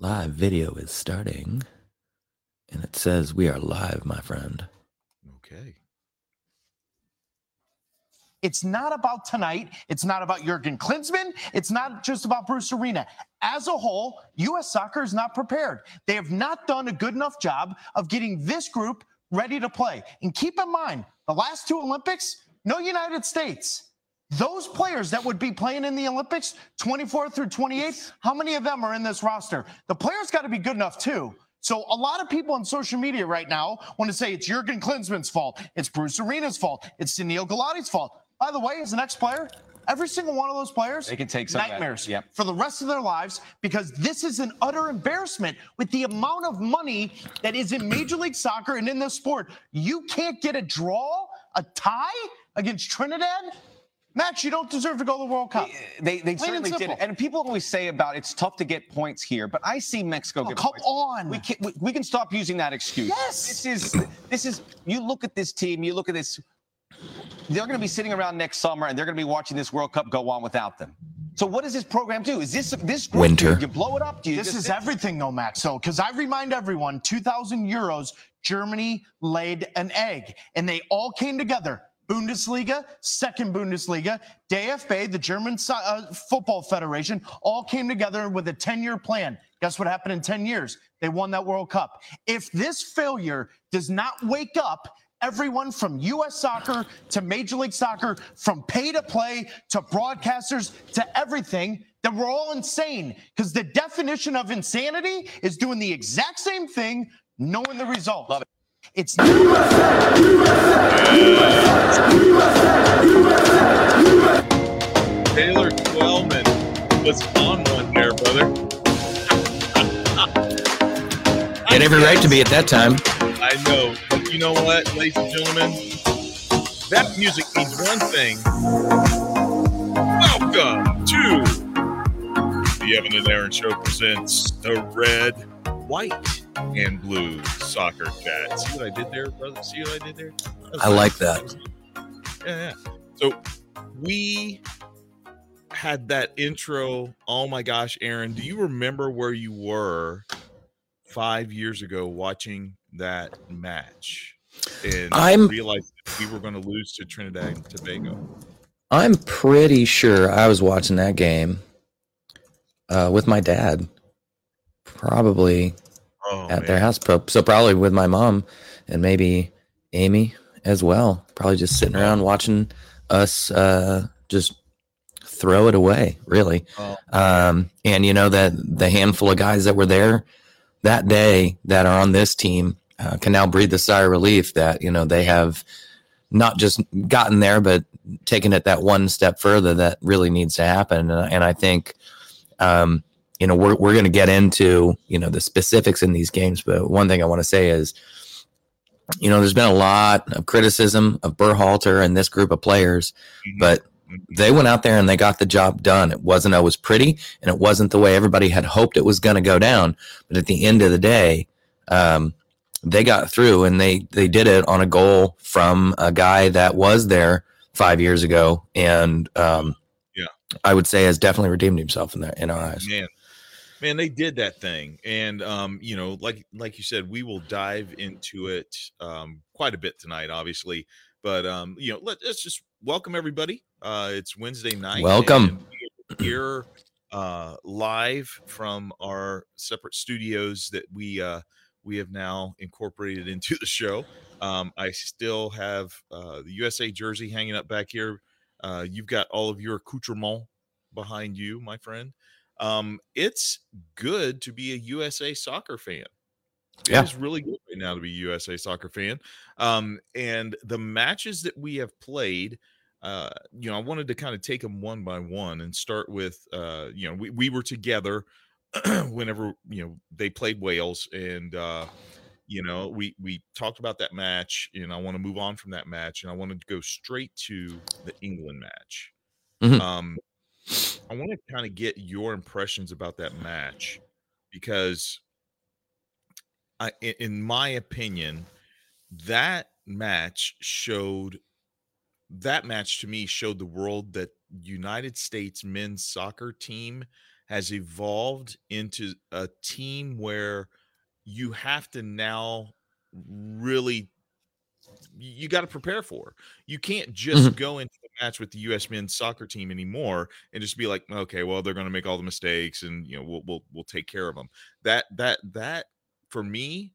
live video is starting. And it says we are live, my friend. Okay. It's not about tonight. It's not about Jurgen Klinsmann. It's not just about Bruce Arena. As a whole, U.S. soccer is not prepared. They have not done a good enough job of getting this group ready to play. And keep in mind, the last two Olympics, no United States. Those players that would be playing in the Olympics, 24 through 28, how many of them are in this roster? The players got to be good enough too. So a lot of people on social media right now want to say it's Jurgen Klinsmann's fault, it's Bruce Arena's fault, it's Sunil Gulati's fault. By the way, as an ex-player, every single one of those players they can take some nightmares yep. for the rest of their lives because this is an utter embarrassment with the amount of money that is in Major League Soccer and in this sport. You can't get a draw, a tie against Trinidad. Max, you don't deserve to go to the World Cup. They, they, they certainly did. And people always say about it's tough to get points here, but I see Mexico oh, get come points. on. We can, we, we can stop using that excuse. Yes. This is this is you look at this team, you look at this. They're going to be sitting around next summer and they're going to be watching this World Cup go on without them. So what does this program do? Is this this group, winter? Do you blow it up? Do you this just, is everything, though, Max. So because I remind everyone, 2,000 euros, Germany laid an egg, and they all came together. Bundesliga, second Bundesliga, DFB, the German uh, Football Federation, all came together with a 10 year plan. Guess what happened in 10 years? They won that World Cup. If this failure does not wake up everyone from U.S. soccer to Major League Soccer, from pay to play to broadcasters to everything, then we're all insane. Because the definition of insanity is doing the exact same thing, knowing the result. Love it. It's. USA, USA, was on one there, brother. you Had every right to be at that time. I know, but you know what, ladies and gentlemen? That music means one thing. Welcome to the Evan and Aaron Show presents the Red, White, and Blue Soccer Chat. See what I did there, brother? See what I did there? I like that. Yeah, yeah. So we had that intro. Oh my gosh, Aaron, do you remember where you were five years ago watching that match and I'm, realized we were going to lose to Trinidad and Tobago? I'm pretty sure I was watching that game uh, with my dad, probably oh, at man. their house. So probably with my mom and maybe Amy as well. Probably just sitting around watching us uh, just throw it away, really. Oh. Um, and you know that the handful of guys that were there that day that are on this team uh, can now breathe a sigh of relief that you know they have not just gotten there, but taken it that one step further that really needs to happen. And, and I think, um, you know, we're we're going to get into you know the specifics in these games, but one thing I want to say is, you know, there's been a lot of criticism of Berhalter and this group of players, mm-hmm. but they went out there and they got the job done. It wasn't always pretty, and it wasn't the way everybody had hoped it was going to go down. But at the end of the day, um, they got through, and they they did it on a goal from a guy that was there five years ago, and um, yeah, I would say has definitely redeemed himself in that in our eyes. Man, man, they did that thing, and um, you know, like like you said, we will dive into it um, quite a bit tonight, obviously. But um, you know, let, let's just welcome everybody. Uh, it's Wednesday night. Welcome here uh, live from our separate studios that we uh, we have now incorporated into the show. Um, I still have uh, the USA jersey hanging up back here. Uh, you've got all of your accoutrement behind you, my friend. Um, it's good to be a USA soccer fan. Yeah. It's really good right now to be a USA soccer fan. Um, and the matches that we have played, uh, you know, I wanted to kind of take them one by one and start with, uh, you know, we, we were together whenever, you know, they played Wales and, uh, you know, we, we talked about that match and I want to move on from that match and I wanted to go straight to the England match. Mhm. Um, I want to kind of get your impressions about that match because I, in my opinion, that match showed that match to me showed the world that United States men's soccer team has evolved into a team where you have to now really you got to prepare for. You can't just mm-hmm. go into the match with the U.S. men's soccer team anymore and just be like, okay, well, they're going to make all the mistakes, and you know, we'll we'll we'll take care of them. That that that for me,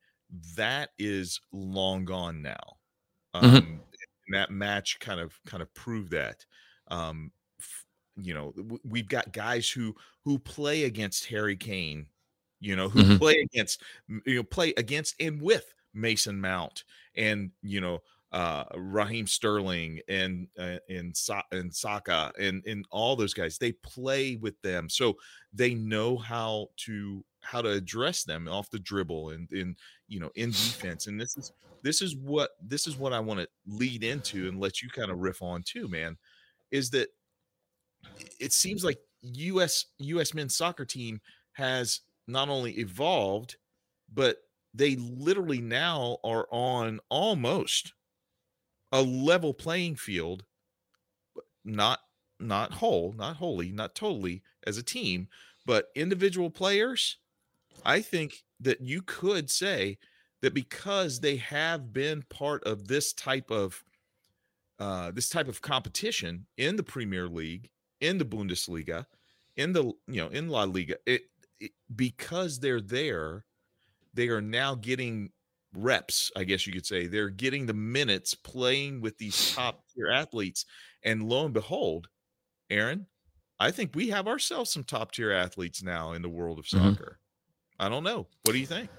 that is long gone now. Mm-hmm. Um, mm-hmm. That match kind of kind of proved that. Um, you know, we've got guys who who play against Harry Kane, you know, who mm-hmm. play against you know play against and with Mason Mount and you know uh, Raheem Sterling and uh, and and Saka and and all those guys. They play with them, so they know how to how to address them off the dribble and in you know in defense. And this is this is what this is what I want to lead into and let you kind of riff on too, man. Is that it seems like U.S. U.S. men's soccer team has not only evolved, but they literally now are on almost a level playing field, not not whole, not wholly, not totally as a team, but individual players. I think that you could say that because they have been part of this type of uh, this type of competition in the Premier League, in the Bundesliga, in the you know in La Liga, it, it because they're there they are now getting reps, I guess you could say. They're getting the minutes playing with these top tier athletes. And lo and behold, Aaron, I think we have ourselves some top tier athletes now in the world of mm-hmm. soccer. Mm-hmm. I don't know. What do you think?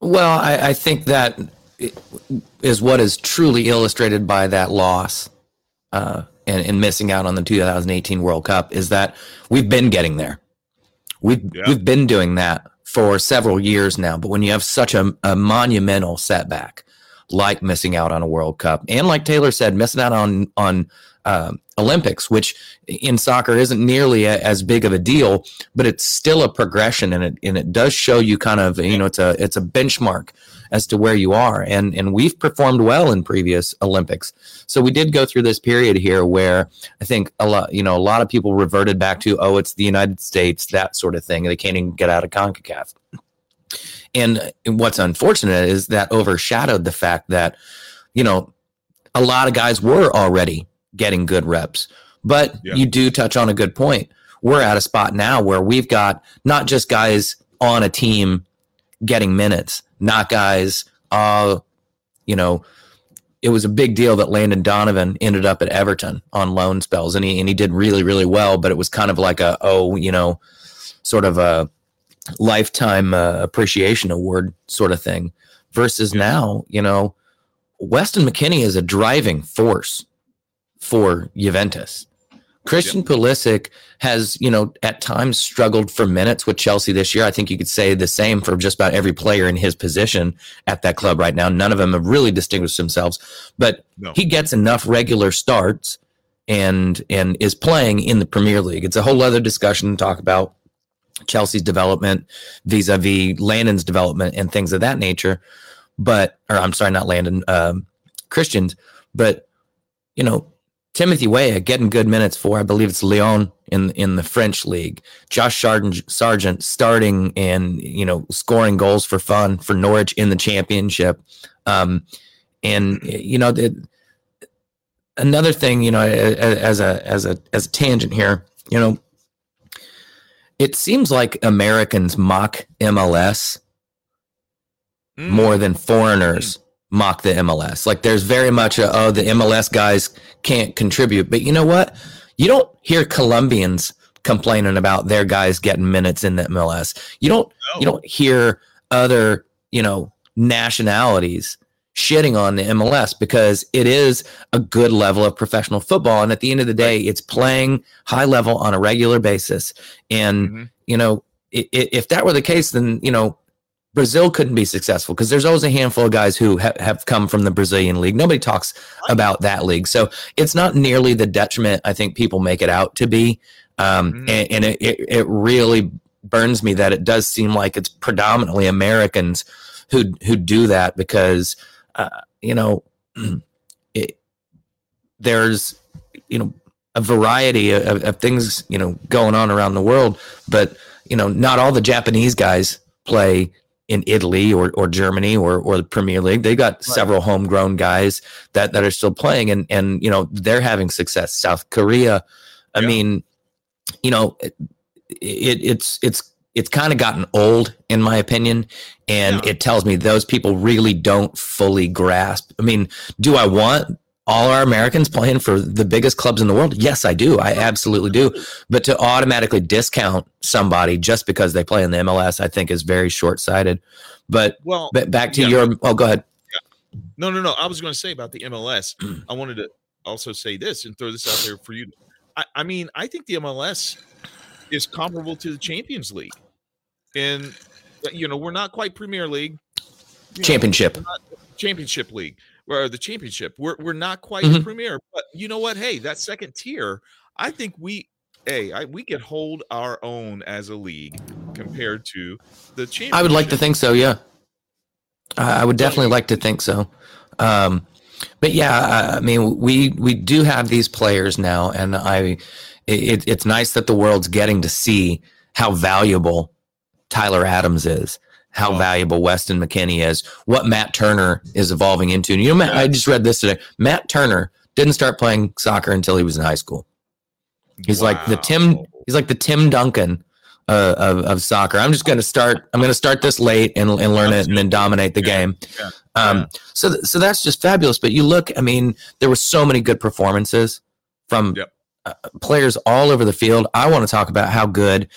Well, I, I think that is what is truly illustrated by that loss uh, and, and, missing out on the 2018 World Cup is that we've been getting there. We've yeah. we've been doing that for several years now. But when you have such a, a monumental setback, like missing out on a World Cup, and like Taylor said, missing out on on uh, Olympics, which in soccer isn't nearly a, as big of a deal, but it's still a progression, and it and it does show you kind of you know it's a it's a benchmark as to where you are, and and we've performed well in previous Olympics, so we did go through this period here where I think a lot you know a lot of people reverted back to oh it's the United States that sort of thing, they can't even get out of Concacaf. And what's unfortunate is that overshadowed the fact that, you know, a lot of guys were already getting good reps. But yeah. you do touch on a good point. We're at a spot now where we've got not just guys on a team getting minutes, not guys, uh, you know, it was a big deal that Landon Donovan ended up at Everton on loan spells, and he and he did really really well. But it was kind of like a oh you know, sort of a lifetime uh, appreciation award sort of thing. Versus now, you know, Weston McKennie is a driving force for Juventus. Christian yep. Pulisic has, you know, at times struggled for minutes with Chelsea this year. I think you could say the same for just about every player in his position at that club right now. None of them have really distinguished themselves, but no. he gets enough regular starts and and is playing in the Premier League. It's a whole other discussion to talk about Chelsea's development vis-a-vis Landon's development and things of that nature. But or I'm sorry, not Landon, um, Christians, but you know, Timothy Weah getting good minutes for, I believe it's Lyon in in the French league. Josh Sargent, starting and you know scoring goals for fun for Norwich in the championship. Um, and you know, the, another thing, you know, as a as a as a tangent here, you know, it seems like Americans mock MLS mm. more than foreigners mock the MLS. Like there's very much a, oh, the MLS guys can't contribute. But you know what? You don't hear Colombians complaining about their guys getting minutes in the MLS. You don't no. you don't hear other, you know, nationalities shitting on the MLS because it is a good level of professional football. And at the end of the day, it's playing high level on a regular basis. And, mm-hmm. you know, if that were the case, then, you know, Brazil couldn't be successful because there's always a handful of guys who ha- have come from the Brazilian league. Nobody talks about that league. So it's not nearly the detriment I think people make it out to be. Um, mm-hmm. And, and it, it, it really burns me that it does seem like it's predominantly Americans who who do that because uh, you know it, there's you know a variety of, of things, you know, going on around the world. But you know, not all the Japanese guys play in Italy or, or Germany or, or the Premier League. They got right. several homegrown guys that, that are still playing and, and, you know, they're having success. South Korea. I yeah. mean, you know, it, it it's, it's, it's kind of gotten old in my opinion. And yeah. it tells me those people really don't fully grasp. I mean, do I want all our Americans playing for the biggest clubs in the world? Yes, I do. I absolutely do. But to automatically discount somebody just because they play in the MLS, I think is very short sighted. But well, back to yeah, your. Oh, go ahead. Yeah. No, no, no. I was going to say about the MLS. Mm. I wanted to also say this and throw this out there for you. I, I mean, I think the MLS is comparable to the Champions League, and you know we're not quite Premier League. Championship. Know, championship league or the championship. We're we're not quite mm-hmm. premier, but you know what? Hey, that second tier, I think we hey, I, we could hold our own as a league compared to the championship. I would like to think so. Yeah, I would definitely like to think so. Um, but yeah, I mean, we we do have these players now, and I, it, it's nice that the world's getting to see how valuable Tyler Adams is how valuable Weston McKennie is, what Matt Turner is evolving into. And you know, Matt, I just read this today. Matt Turner didn't start playing soccer until he was in high school. He's wow. like the Tim. He's like the Tim Duncan uh, of of soccer. I'm just going to start. I'm going to start this late and, and learn it and then dominate the yeah. game. Yeah. Um, yeah. So th- so that's just fabulous. But you look. I mean, there were so many good performances from yep. uh, players all over the field. I want to talk about how good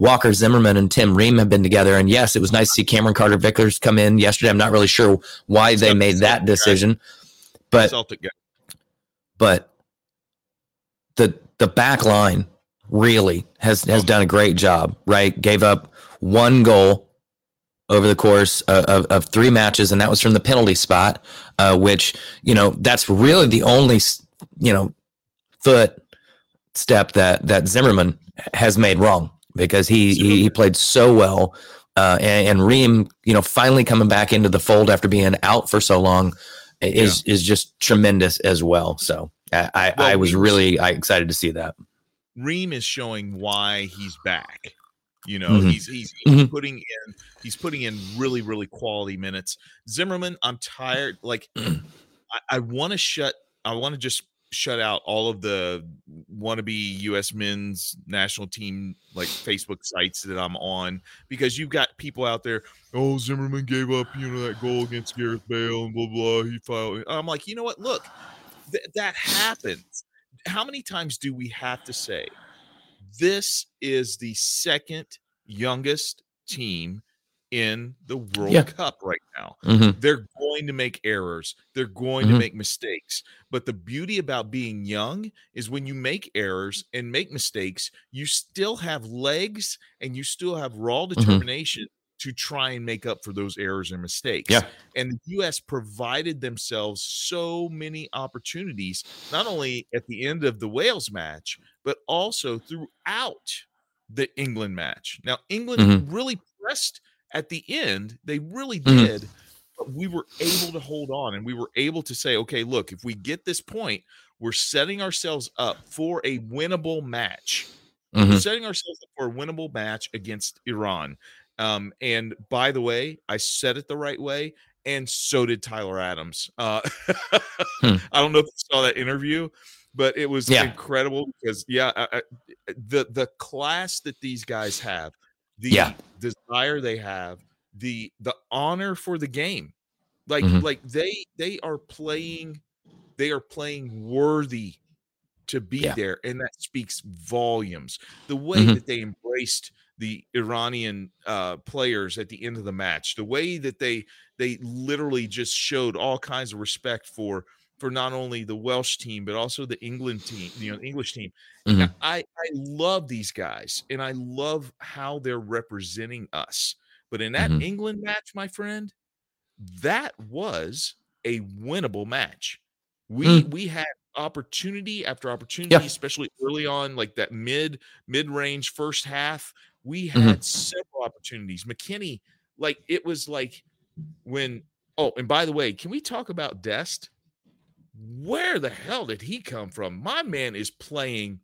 Walker Zimmerman and Tim Ream have been together. And yes, it was nice to see Cameron Carter Vickers come in yesterday. I'm not really sure why they made that decision, but but the the back line really has has done a great job. Right, gave up one goal over the course of, of, of three matches, and that was from the penalty spot, uh, which you know that's really the only you know foot step that that Zimmerman has made wrong because he he, he, played so well. Uh, and, and Ream, you know, finally coming back into the fold after being out for so long is yeah. is just tremendous as well. So I I, well, I was really I excited to see that. Ream is showing why he's back. You know, mm-hmm. he's he's, he's mm-hmm. putting in he's putting in really really quality minutes. Zimmerman, I'm tired. Like I, I want to shut. I want to just shut out all of the wannabe U.S. men's national team like Facebook sites that I'm on because you've got people out there. Oh, Zimmerman gave up, you know, that goal against Gareth Bale and blah blah. He filed. I'm like, you know what? Look, th- that happens. How many times do we have to say this is the second youngest team in the World yeah. Cup right now. Mm-hmm. They're going to make errors. They're going mm-hmm. to make mistakes. But the beauty about being young is when you make errors and make mistakes, you still have legs and you still have raw mm-hmm. determination mm-hmm. to try and make up for those errors and mistakes. Yeah. And the US provided themselves so many opportunities, not only at the end of the Wales match, but also throughout the England match. Now, England mm-hmm. really pressed at the end, they really mm-hmm. did. Mm-hmm. We were able to hold on and we were able to say, okay, look, if we get this point, we're setting ourselves up for a winnable match. Mm-hmm. We're setting ourselves up for a winnable match against Iran. Um, and by the way, I said it the right way, and so did Tyler Adams. Uh, hmm. I don't know if you saw that interview, but it was yeah. incredible because yeah, I, I, the the class that these guys have the yeah. desire they have, the the honor for the game. Like mm-hmm. like they they are playing they are playing worthy to be yeah. there and that speaks volumes. The way mm-hmm. that they embraced the Iranian uh, players at the end of the match, the way that they they literally just showed all kinds of respect for for not only the Welsh team but also the England team, you know, English team. Mm-hmm. I I love these guys and I love how they're representing us. But in that mm-hmm. England match, my friend, that was a winnable match. We mm. we had opportunity after opportunity, yeah. especially early on, like that mid mid range first half. We mm-hmm. had mm-hmm. several opportunities. McKennie, like it was like when. Oh, and by the way, can we talk about Dest? where the hell did he come from? My man is playing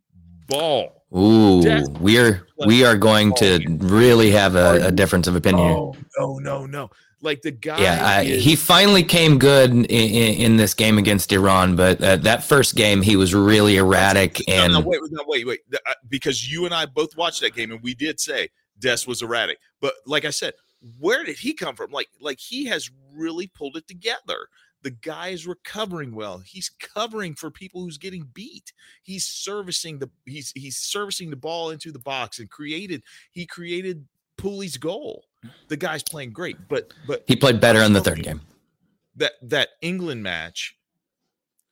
ball. Ooh, Dest- we're we are going to really have a, a difference of opinion. Oh no, no, no! Like the guy. Yeah, I, is- he finally came good in, in, in this game against Iran, but uh, that first game he was really erratic No, and no, wait, no, wait, wait. Uh, Because you and I both watched that game, and we did say Des was erratic. But like I said, where did he come from? Like, like he has really pulled it together. The guy is recovering well. He's covering for people who's getting beat. He's servicing the he's he's servicing the ball into the box and created he created Pooley's goal. The guy's playing great, but but he played better in the third game. that that England match,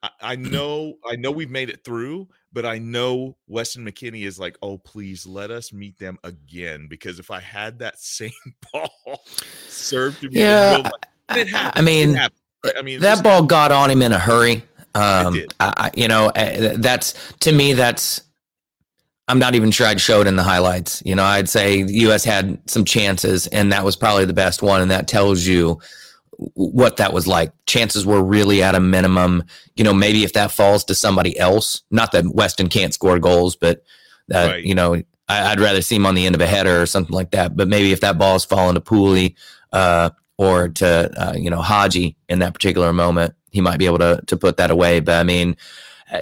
I, I know I know we've made it through, but I know Weston McKennie is like, oh please let us meet them again because if I had that same ball served to me, Yeah, happened. I mean, it happened? I mean, that ball got on him in a hurry. Um. I, you know, uh, that's to me. That's I'm not even sure I'd show it in the highlights. You know, I'd say the U.S. had some chances, and that was probably the best one, and that tells you what that was like. Chances were really at a minimum. You know, maybe if that falls to somebody else, not that Weston can't score goals, but that Right. you know, I, I'd rather see him on the end of a header or something like that. But maybe if that ball's fallen to Pooley uh, or to uh, you know Haji in that particular moment, he might be able to to put that away. But I mean. uh,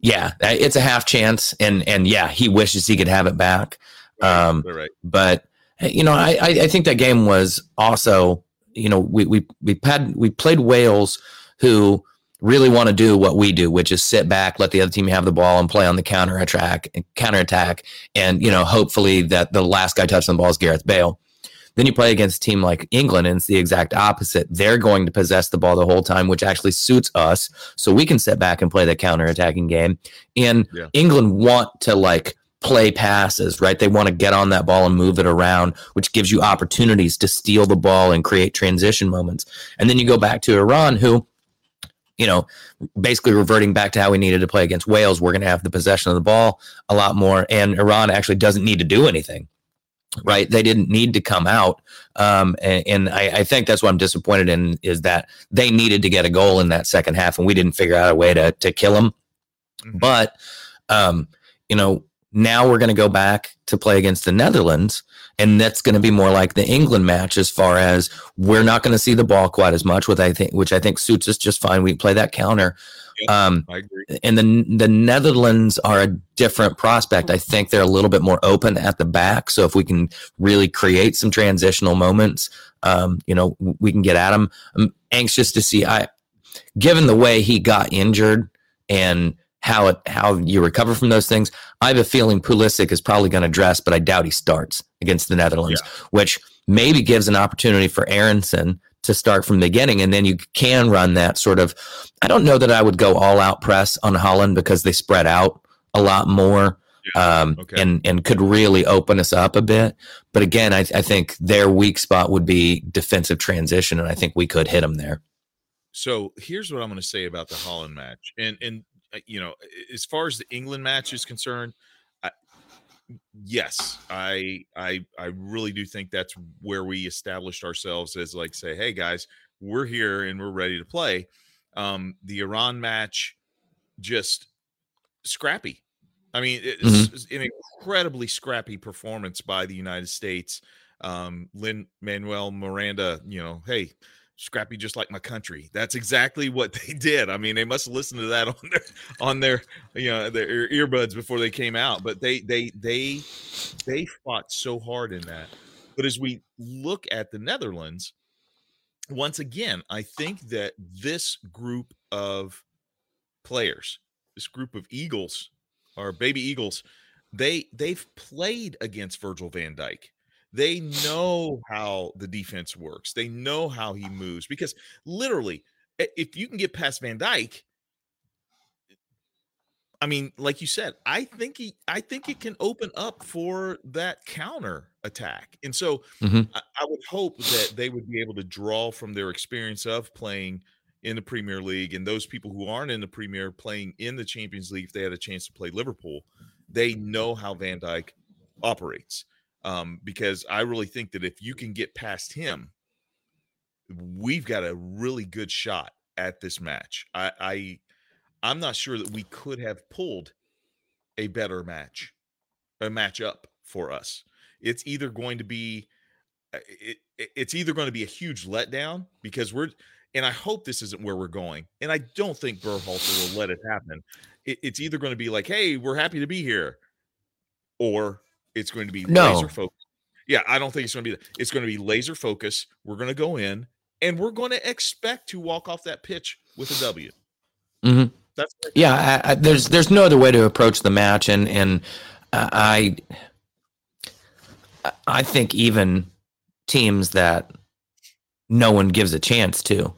Yeah, uh, it's a half chance, and and yeah, he wishes he could have it back. um, right, right. But you know, I I I think that game was also you know we we we had we played Wales who really want to do what we do, which is sit back, let the other team have the ball, and play on the counter attack, counter attack, and you know, hopefully that the last guy touching the ball is Gareth Bale. Then you play against a team like England, and it's the exact opposite. They're going to possess the ball the whole time, which actually suits us, so we can sit back and play the counter attacking game. And Yeah. England want to like play passes, right? They want to get on that ball and move it around, which gives you opportunities to steal the ball and create transition moments. And then you go back to Iran, who, you know, basically reverting back to how we needed to play against Wales. We're going to have the possession of the ball a lot more, and Iran actually doesn't need to do anything. Right, they didn't need to come out, um, and, and I, I think that's what I'm disappointed in is that they needed to get a goal in that second half, and we didn't figure out a way to to kill them. Mhm. But um, you know, now we're going to go back to play against the Netherlands, and that's going to be more like the England match as far as we're not going to see the ball quite as much, with I think which I think suits us just fine. We play that counter. Um, I agree. and the the Netherlands are a different prospect. I think they're a little bit more open at the back. So if we can really create some transitional moments, um, you know, we can get at them. I'm anxious to see. I, given the way he got injured and how it how you recover from those things, I have a feeling Pulisic is probably going to dress, but I doubt he starts against the Netherlands, which maybe gives an opportunity for Aaronson to start from the beginning, and then you can run that sort of. I don't know that I would go all out press on Holland because they spread out a lot more. Um, okay. and and could really open us up a bit, but again, I, I think their weak spot would be defensive transition, and I think we could hit them there. So here's what I'm going to say about the Holland match, and and uh, you know, as far as the England match is concerned, yes, I I I really do think that's where we established ourselves as like say, hey guys, we're here and we're ready to play. Um, the Iran match, just scrappy. I mean, it's an incredibly scrappy performance by the United States. Um, Lynn Manuel Miranda, you know, hey, scrappy just like my country. That's exactly what they did. I mean, they must have listened to that on their on their you know their earbuds before they came out. But they they they they fought so hard in that. But as we look at the Netherlands, once again, I think that this group of players, this group of Eagles or baby Eagles, they they've played against Virgil van Dijk. They know how the defense works. They know how he moves because literally, if you can get past Van Dijk, I mean, like you said, I think he, I think it can open up for that counter attack. And so, Mhm. I, I would hope that they would be able to draw from their experience of playing in the Premier League and those people who aren't in the Premier playing in the Champions League, if they had a chance to play Liverpool, they know how Van Dijk operates. Um, because I really think that if you can get past him, we've got a really good shot at this match. I, I I'm not sure that we could have pulled a better match, a match up for us. It's either going to be uh, it, it's either going to be a huge letdown because we're and I hope this isn't where we're going. And I don't think Berhalter will let it happen. It, it's either going to be like, "Hey, we're happy to be here," or it's going to be No. laser focus. Yeah, I don't think it's going to be. that. It's going to be laser focus. We're going to go in and we're going to expect to walk off that pitch with a W. Mhm. That's what I think. Yeah, I, I, there's there's no other way to approach the match, and and uh, I I think even teams that no one gives a chance to,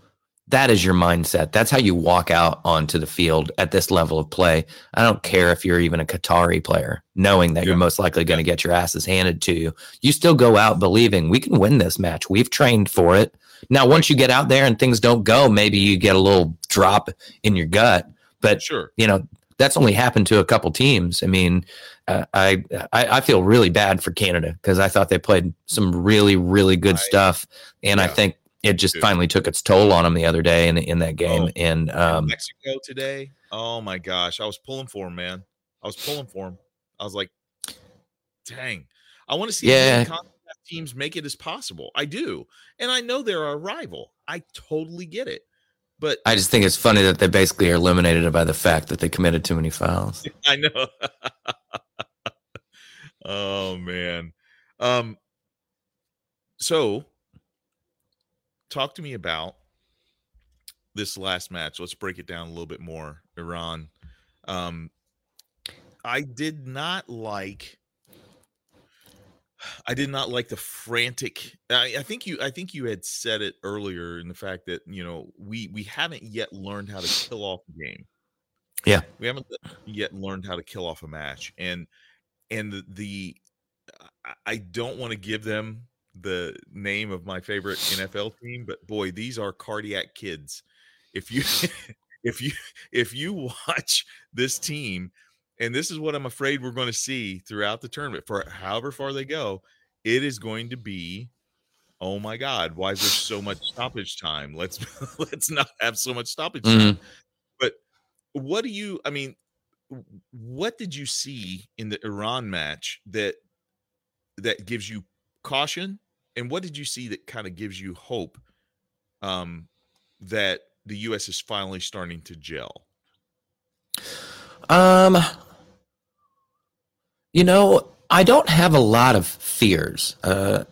that is your mindset. That's how you walk out onto the field at this level of play. I don't care if you're even a Qatari player, knowing that you're most likely going to get your asses handed to you. You still go out believing we can win this match. We've trained for it. Now, once you get out there and things don't go, maybe you get a little drop in your gut. But Sure. you know that's only happened to a couple teams. I mean, uh, I, I I feel really bad for Canada because I thought they played some really really good Right. stuff, and I think it just Dude. finally took its toll on him the other day in in that game. Oh. And um, Mexico today. Oh my gosh, I was pulling for him, man. I was pulling for him. I was like, dang, I want to see Yeah. Teams make it as possible. I do, and I know they're a rival. I totally get it, but I just think it's funny that they basically are eliminated by the fact that they committed too many fouls. I know. oh man. Um so talk to me about this last match. Let's break it down a little bit more. Iran. Um I did not like I did not like the frantic. I, I think you. I think you had said it earlier in the fact that you know we we haven't yet learned how to kill off the game. Yeah. we haven't yet learned how to kill off a match, and and the, the I don't want to give them the name of my favorite NFL team, but boy, these are cardiac kids. If you if you if you watch this team, and this is what I'm afraid we're going to see throughout the tournament for however far they go, it is going to be oh my god, why is there so much stoppage time? Let's let's not have so much stoppage time. Mhm. But what do you I mean what did you see in the Iran match that that gives you caution and what did you see that kind of gives you hope um that the US is finally starting to gel? Um, you know, I don't have a lot of fears. Uh,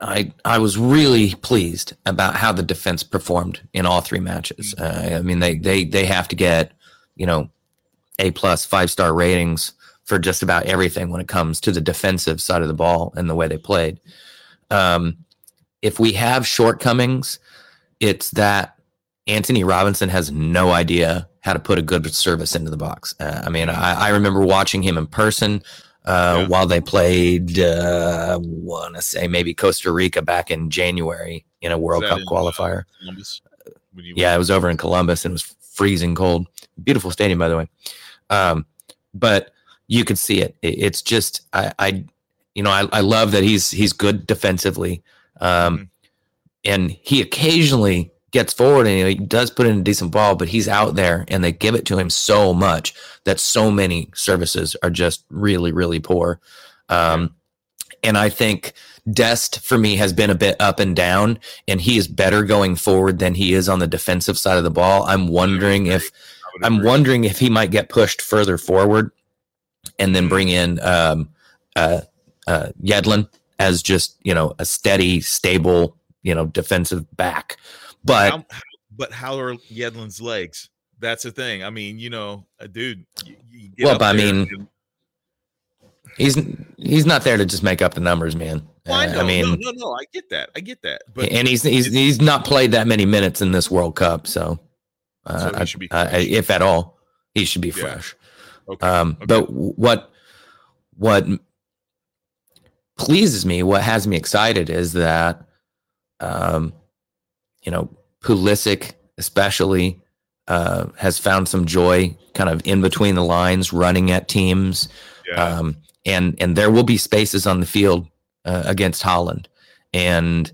I I was really pleased about how the defense performed in all three matches. Uh, I mean, they they they have to get you know a plus five star ratings for just about everything when it comes to the defensive side of the ball and the way they played. Um, if we have shortcomings, it's that Anthony Robinson has no idea how to put a good service into the box. Uh, I mean, I, I remember watching him in person uh, Yeah. while they played, uh, want to say maybe Costa Rica back in January in a World Cup in, uh, qualifier. Yeah, it was over in Columbus and it was freezing cold. Beautiful stadium, by the way. Um, but you could see it. It- It's just I, I you know, I, I love that he's he's good defensively. Um, Mhm. and he occasionally gets forward and he does put in a decent ball, but he's out there and they give it to him so much that so many services are just really, really poor. Um, and I think Dest for me has been a bit up and down, and he is better going forward than he is on the defensive side of the ball. I'm wondering if I'm wondering if he might get pushed further forward, and then bring in um, uh, uh, Yedlin as just you know a steady, stable you know defensive back. But How- but how are Yedlin's legs? That's the thing. I mean, you know, uh, dude. You, you Well, but I mean, and- he's he's not there to just make up the numbers, man. Well, I Uh, know. I mean, no, no, no. I get that. I get that. But and he's he's he's not played that many minutes in this World Cup, so, uh, So he I- should be I- if at all, he should be Yeah. fresh. okay. Um, okay. But what what pleases me, what has me excited, is that um, you know Pulisic, especially, uh, has found some joy, kind of in between the lines, running at teams, yeah. um, and and there will be spaces on the field uh, against Holland, and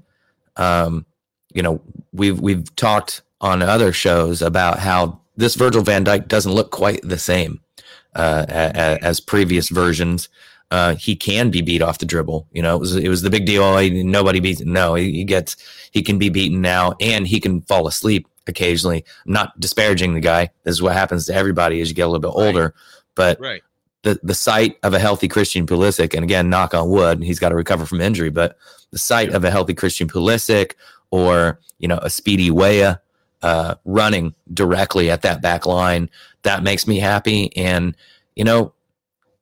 um, you know we've we've talked on other shows about how this Virgil Van Dijk doesn't look quite the same uh, as, as previous versions. Uh, he can be beat off the dribble. You know, it was it was the big deal. Oh, nobody beats. No, he, he, gets he can be beaten now, and he can fall asleep occasionally. I'm not disparaging the guy. This is what happens to everybody as you get a little bit older. Right. But right. the the sight of a healthy Christian Pulisic, and again, knock on wood, he's got to recover from injury. But the sight yeah. of a healthy Christian Pulisic or you know a speedy Weah uh, running directly at that back line, that makes me happy. And you know,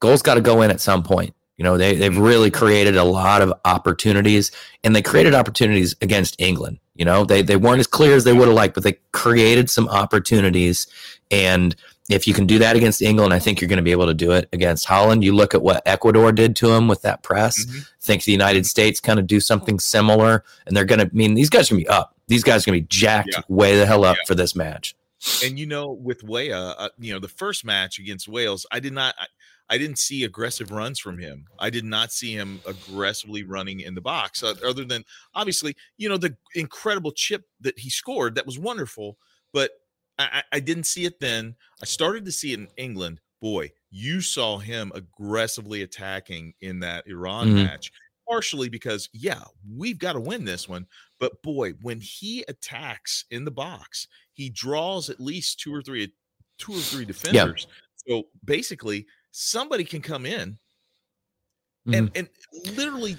goals got to go in at some point. You know, they, they've really created a lot of opportunities and they created opportunities against England. You know, they, they weren't as clear as they would have liked, but they created some opportunities. And if you can do that against England, I think you're going to be able to do it against Holland. You look at what Ecuador did to them with that press. Mm-hmm. I think the United States kind of do something similar, and they're going to I mean these guys are going to be up. These guys are going to be jacked yeah. way the hell up yeah. for this match. And you know, with Weah, uh, you know, the first match against Wales, I did not. I, I didn't see aggressive runs from him. I did not see him aggressively running in the box, other than obviously, you know, the incredible chip that he scored. That was wonderful, but I, I didn't see it then. I started to see it in England. Boy, you saw him aggressively attacking in that Iran mm-hmm. match, partially because, yeah, we've got to win this one. But boy, when he attacks in the box, he draws at least two or three, two or three defenders. Yeah. So basically, somebody can come in mm-hmm. and and literally,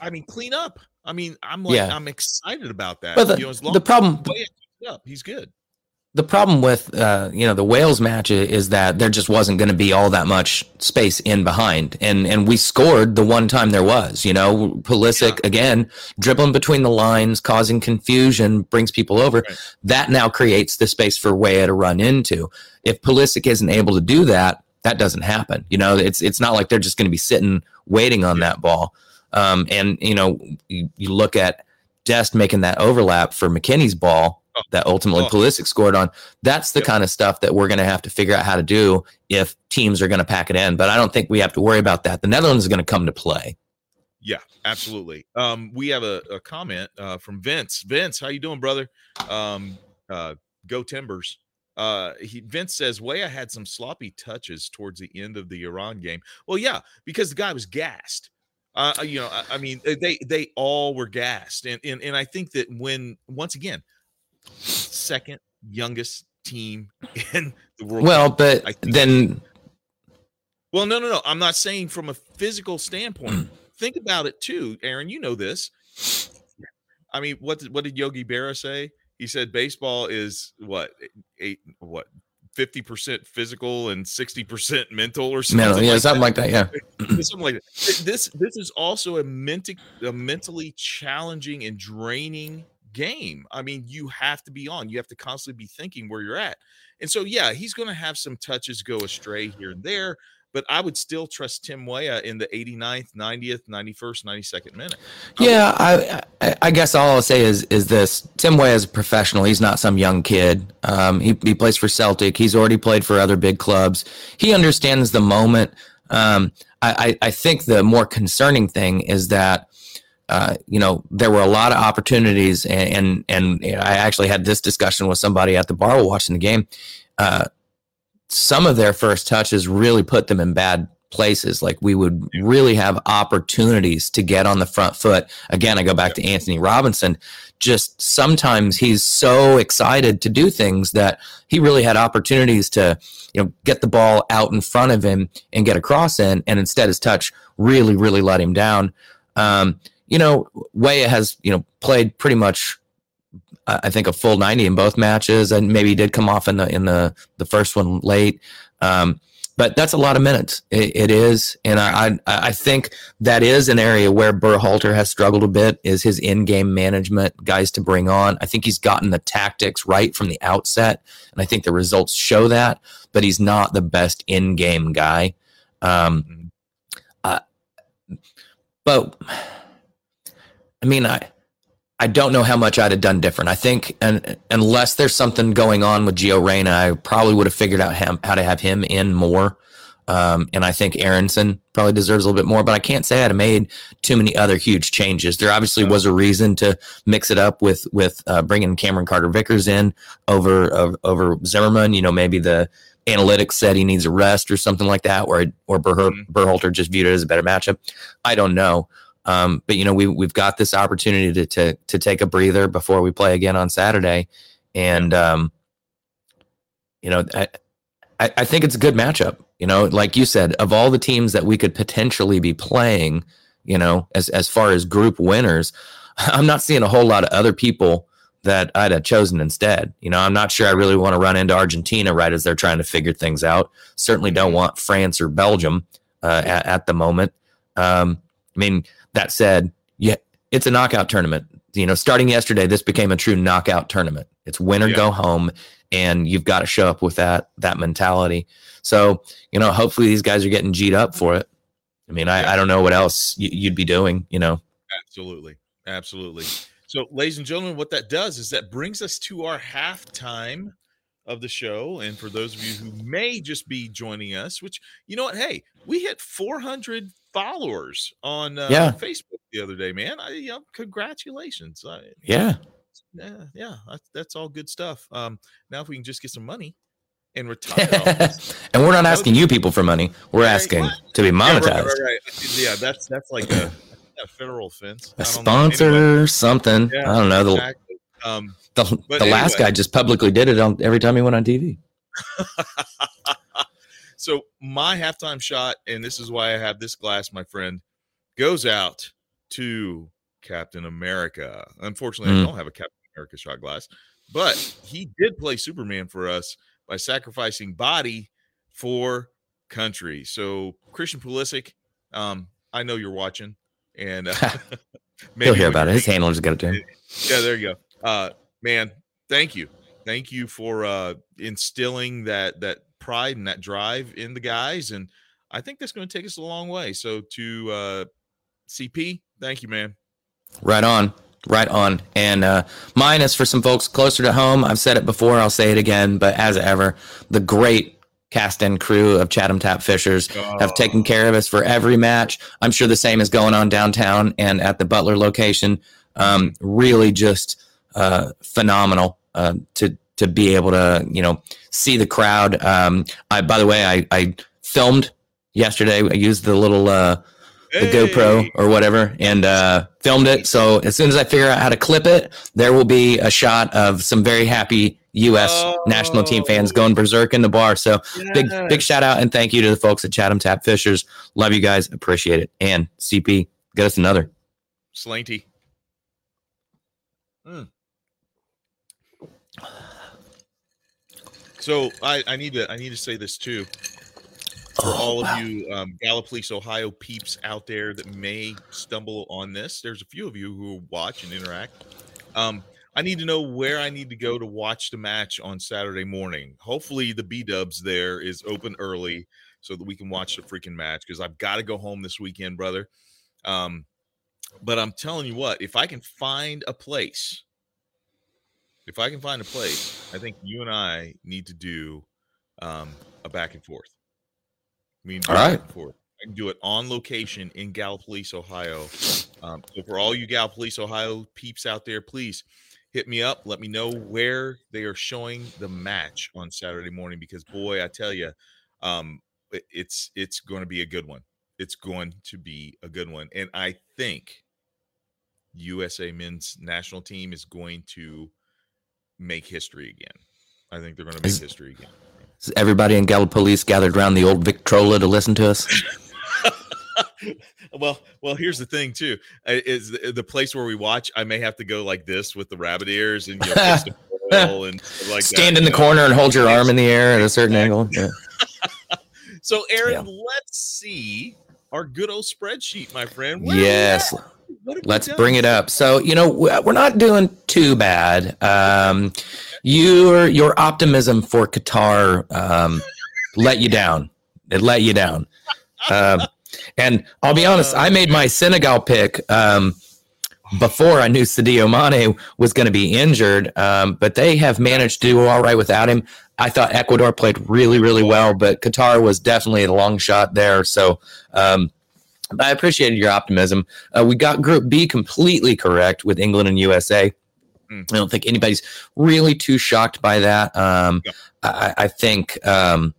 I mean, clean up. I mean, I'm like, yeah. I'm excited about that. But the, you know, the problem, up, he's good the problem with uh, you know the Wales match is that there just wasn't going to be all that much space in behind, and and we scored the one time there was. You know, Pulisic yeah. again dribbling between the lines, causing confusion, brings people over. Right. That now creates the space for Weah to run into. If Pulisic isn't able to do that, that doesn't happen. You know, it's it's not like they're just going to be sitting waiting on that ball. Um, and you know, you, you look at Dest making that overlap for McKennie's ball Oh. that ultimately oh. Pulisic scored on. That's the yep. kind of stuff that we're going to have to figure out how to do if teams are going to pack it in. But I don't think we have to worry about that. The Netherlands is going to come to play. Yeah, absolutely. Um, we have a, a comment uh, from Vince. Vince, how you doing, brother? Um, uh, go Timbers. Uh, he Vince says Weah had some sloppy touches towards the end of the Iran game. Well, yeah, because the guy was gassed. Uh, you know, I, I mean, they they all were gassed, and and and I think that when once again second youngest team in the world. Well, but then. Well, no, no, no. I'm not saying from a physical standpoint. Think about it too, Aaron. You know this. I mean, what did, what did Yogi Berra say? He said baseball is what eight what fifty percent physical and sixty percent mental or something. Mental, yeah, like something that. like that. Yeah, something like that. This this is also a mental a mentally challenging and draining game. I mean, you have to be on. You have to constantly be thinking where you're at. And so, yeah, he's going to have some touches go astray here and there, but I would still trust Tim Weah in the 89th, 90th, 91st, 92nd minute. Yeah, I, I, I guess all I'll say is is this: Tim Weah is a professional. He's not some young kid. Um, he he plays for Celtic. He's already played for other big clubs. He understands the moment. Um, I, I think the more concerning thing is that uh, you know, there were a lot of opportunities, and, and, and I actually had this discussion with somebody at the bar watching the game. Uh, some of their first touches really put them in bad places. Like we would really have opportunities to get on the front foot. Again, I go back to Anthony Robinson. Just sometimes he's so excited to do things that he really had opportunities to, you know, get the ball out in front of him and get a cross in, and instead his touch really, really let him down. Um, you know, Weah has, you know, played pretty much I think a full 90 in both matches and maybe he did come off in the in the the first one late. Um, but that's a lot of minutes. it, it is, and I, I, I think that is an area where Berhalter has struggled a bit. Is his in-game management, guys to bring on. I think he's gotten the tactics right from the outset, and I think the results show that. But he's not the best in-game guy. Um, mm-hmm. uh, but I mean, I I don't know how much I'd have done different. I think, and unless there's something going on with Gio Reyna, I probably would have figured out him, how to have him in more. Um, and I think Aaronson probably deserves a little bit more, but I can't say I'd have made too many other huge changes. There obviously was a reason to mix it up with with uh, bringing Cameron Carter Vickers in over uh, over Zimmerman. You know, maybe the analytics said he needs a rest or something like that, or or Berher- Mhm. Berhalter just viewed it as a better matchup. I don't know. Um, but you know, we we've got this opportunity to to to take a breather before we play again on Saturday, and um, you know, I, I I think it's a good matchup. You know, like you said, of all the teams that we could potentially be playing, you know, as as far as group winners, I'm not seeing a whole lot of other people that I'd have chosen instead. You know, I'm not sure I really want to run into Argentina right as they're trying to figure things out. Certainly don't want France or Belgium uh, at, at the moment. Um, I mean, that said, yeah, it's a knockout tournament. You know, starting yesterday, this became a true knockout tournament. It's win or Yeah. go home, and you've got to show up with that that mentality. So, you know, hopefully these guys are getting G'd up for it. I mean, I, Yeah. I don't know what else you'd be doing. You know, Absolutely. Absolutely. So, ladies and gentlemen, what that does is that brings us to our halftime of the show. And for those of you who may just be joining us, which, you know what? Hey, we hit 400 followers on uh, Yeah. Facebook the other day, man. I, you know, congratulations. I, yeah, yeah, yeah, that's, that's all good stuff. Um, now, if we can just get some money and retire and we're not asking you people for money. We're Right, asking to be Yeah, monetized. right, right. Yeah, that's that's like a, a federal offense. A sponsor, Anyway, something. Yeah, I don't know. The, exactly. Um, the, the last guy just publicly did it on every time he went on TV. so my halftime shot, and this is why I have this glass, my friend, goes out to Captain America. Unfortunately, Mm. I don't have a Captain America shot glass, but he did play Superman for us by sacrificing body for country. So Christian Pulisic, um, I know you're watching, and uh, He'll hear about it. His handlers got it to him. yeah, there you go. Uh man, thank you. Thank you for uh instilling that that pride and that drive in the guys. And I think that's going to take us a long way. So to uh CP, thank you, man. Right on. Right on. And uh, mine is for some folks closer to home. I've said it before, I'll say it again, but as ever, the great cast and crew of Chatham Tap Fishers have taken care of us for every match. I'm sure the same is going on downtown and at the Butler location. Um, really just uh, phenomenal uh, to to be able to you know see the crowd. Um, I by the way, I, I filmed yesterday. I used the little uh, the GoPro or whatever and uh, filmed it. So as soon as I figure out how to clip it, there will be a shot of some very happy U.S. national team fans Oh. going berserk in the bar. So big big shout out and thank you to the folks at Chatham Tap Fishers. Love you guys, appreciate it. And CP, get us another. Slanty. Mm. So I, I need to I need to say this too for all of you um, Gallipolis, Ohio peeps out there that may stumble on this. There's a few of you who watch and interact. Um, I need to know where I need to go to watch the match on Saturday morning. Hopefully, the B Dubs there is open early so that we can watch the freaking match because I've got to go home this weekend, brother. Um, but I'm telling you what, if I can find a place, if I can find a place, I think you and I need to do um, a back and forth. I mean, All and forth. I can do it on location in Gallipolis, Ohio. Um, so for all you Gallipolis, Ohio peeps out there, please hit me up. Let me know where they are showing the match on Saturday morning because boy, I tell you, um, it- it's it's going to be a good one. It's going to be a good one, and I think USA men's national team is going to make history again. I think they're going to make Is- history again. Is everybody in Gallipolis gathered around the old Victrola to listen to us? well, well, here's the thing too. Is the, place where we watch? I may have to go like this with the rabbit ears and you know, fix the foil and like that, Stand in the know? corner and hold your arm in the air at a certain angle. Yeah. So, Aaron, Yeah. let's see our good old spreadsheet, my friend. Where Yes. At? What have we Let's bring it up. So, you know, we- we're not doing too bad. Um, your your optimism for Qatar um, let you down. It let you down. Um, and I'll be honest, I made my Senegal pick um, before I knew Sadio Mane was going to be injured. Um, but they have managed to do all right without him. I thought Ecuador played really, really well, but Qatar was definitely a long shot there. So um, I appreciated your optimism. Uh, we got Group B completely correct with England and USA. Mm. I don't think anybody's really too shocked by that. Um, Yeah. I, I think um,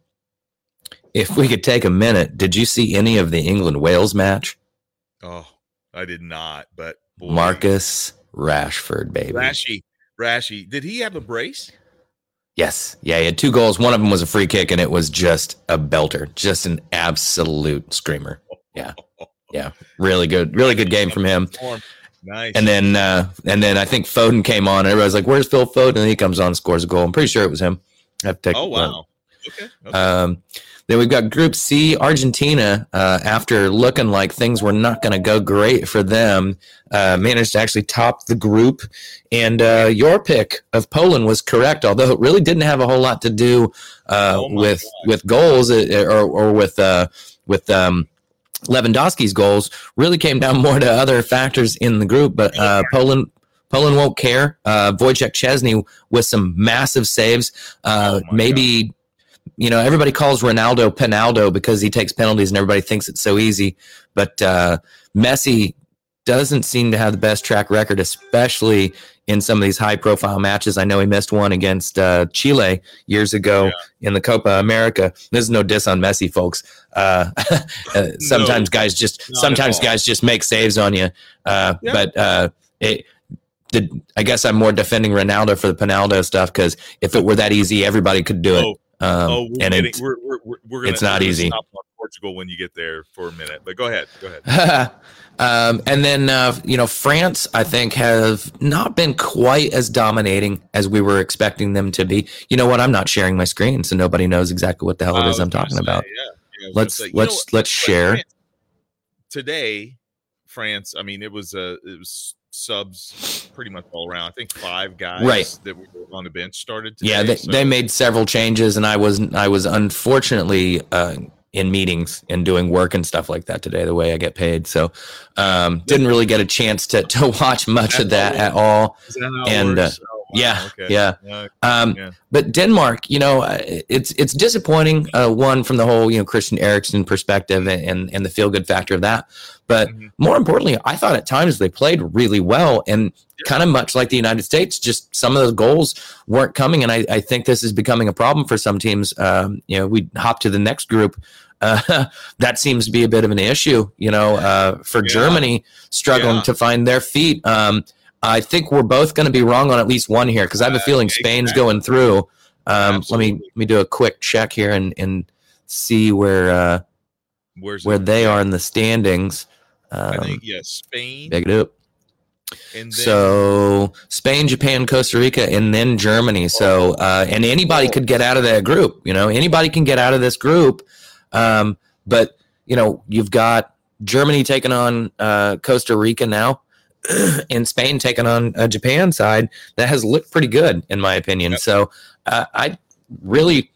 if we could take a minute, did you see any of the England Wales match? Oh, I did not. But boy, Marcus Rashford, baby. Rashy, Rashy, did he have a brace? Yes. Yeah, he had two goals. One of them was a free kick, and it was just a belter, just an absolute screamer. Yeah. Yeah. Really good. Really good game from him. Nice. And then uh and then I think Foden came on. and Everybody's like, Where's Phil Foden? And he comes on, scores a goal. I'm pretty sure it was him. I have to take oh wow. Okay. okay. Um, then we've got Group C, Argentina. Uh, after looking like things were not going to go great for them, uh, managed to actually top the group. And uh, your pick of Poland was correct, although it really didn't have a whole lot to do uh, Oh with God. with goals uh, or or with uh, with um, Lewandowski's goals. Really came down more to other factors in the group, but uh, Poland. Poland won't care. Uh, Wojciech Szczęsny with some massive saves. Uh, Oh maybe you know, everybody calls Ronaldo Penaldo because he takes penalties and everybody thinks it's so easy. But uh, Messi doesn't seem to have the best track record, especially in some of these high profile matches. I know he missed one against uh, Chile years ago in the Copa America. There's no diss on Messi, folks. Uh, uh, sometimes guys just sometimes guys just make saves on you. Uh, Yeah. But uh, it, the, I guess I'm more defending Ronaldo for the Penaldo stuff because if it were that easy, everybody could do it. oh, Um, oh, we're, and getting, it's, we're, we're, we're, we're gonna, it's not easy. Portugal when you get there for a minute, but go ahead. Go ahead. um, and then uh, you know France, I think, have not been quite as dominating as we were expecting them to be. You know what? I'm not sharing my screen, so nobody knows exactly what the hell it is I'm talking say, about. Yeah, yeah, I was gonna Let's you know let's let's share. France- today. France, I mean, it was uh, it was subs pretty much all around. I think five guys Right. that were on the bench started. Today, Yeah, they, so- they made several changes, and I was I was unfortunately uh, in meetings and doing work and stuff like that today. The way I get paid, so um, didn't really get a chance to to watch much of that at all. That and, uh, wow, yeah, okay. yeah. Yeah, Um, Yeah. But Denmark, you know, uh, it's it's disappointing. Uh, one from the whole you know Christian Eriksen perspective and and, the feel good factor of that. But Mhm. more importantly, I thought at times they played really well and kind of much like the United States. Just some of those goals weren't coming, and I, I think this is becoming a problem for some teams. Um, you know, we hop to the next group. Uh, that seems to be a bit of an issue, you know, uh, for Yeah. Germany struggling Yeah. to find their feet. Um, I think we're both going to be wrong on at least one here because I have a feeling Spain's going through. Um, let me let me do a quick check here and and see where uh, Where's where they are in the standings. I Um, think yeah, Spain. pick it up. And then, So Spain, Japan, Costa Rica, and then Germany. So uh, and anybody could get out of that group. You know, anybody can get out of this group. Um, but you know, you've got Germany taking on uh, Costa Rica now, and Spain taking on a Japan side that has looked pretty good in my opinion. Yep. So uh, I really.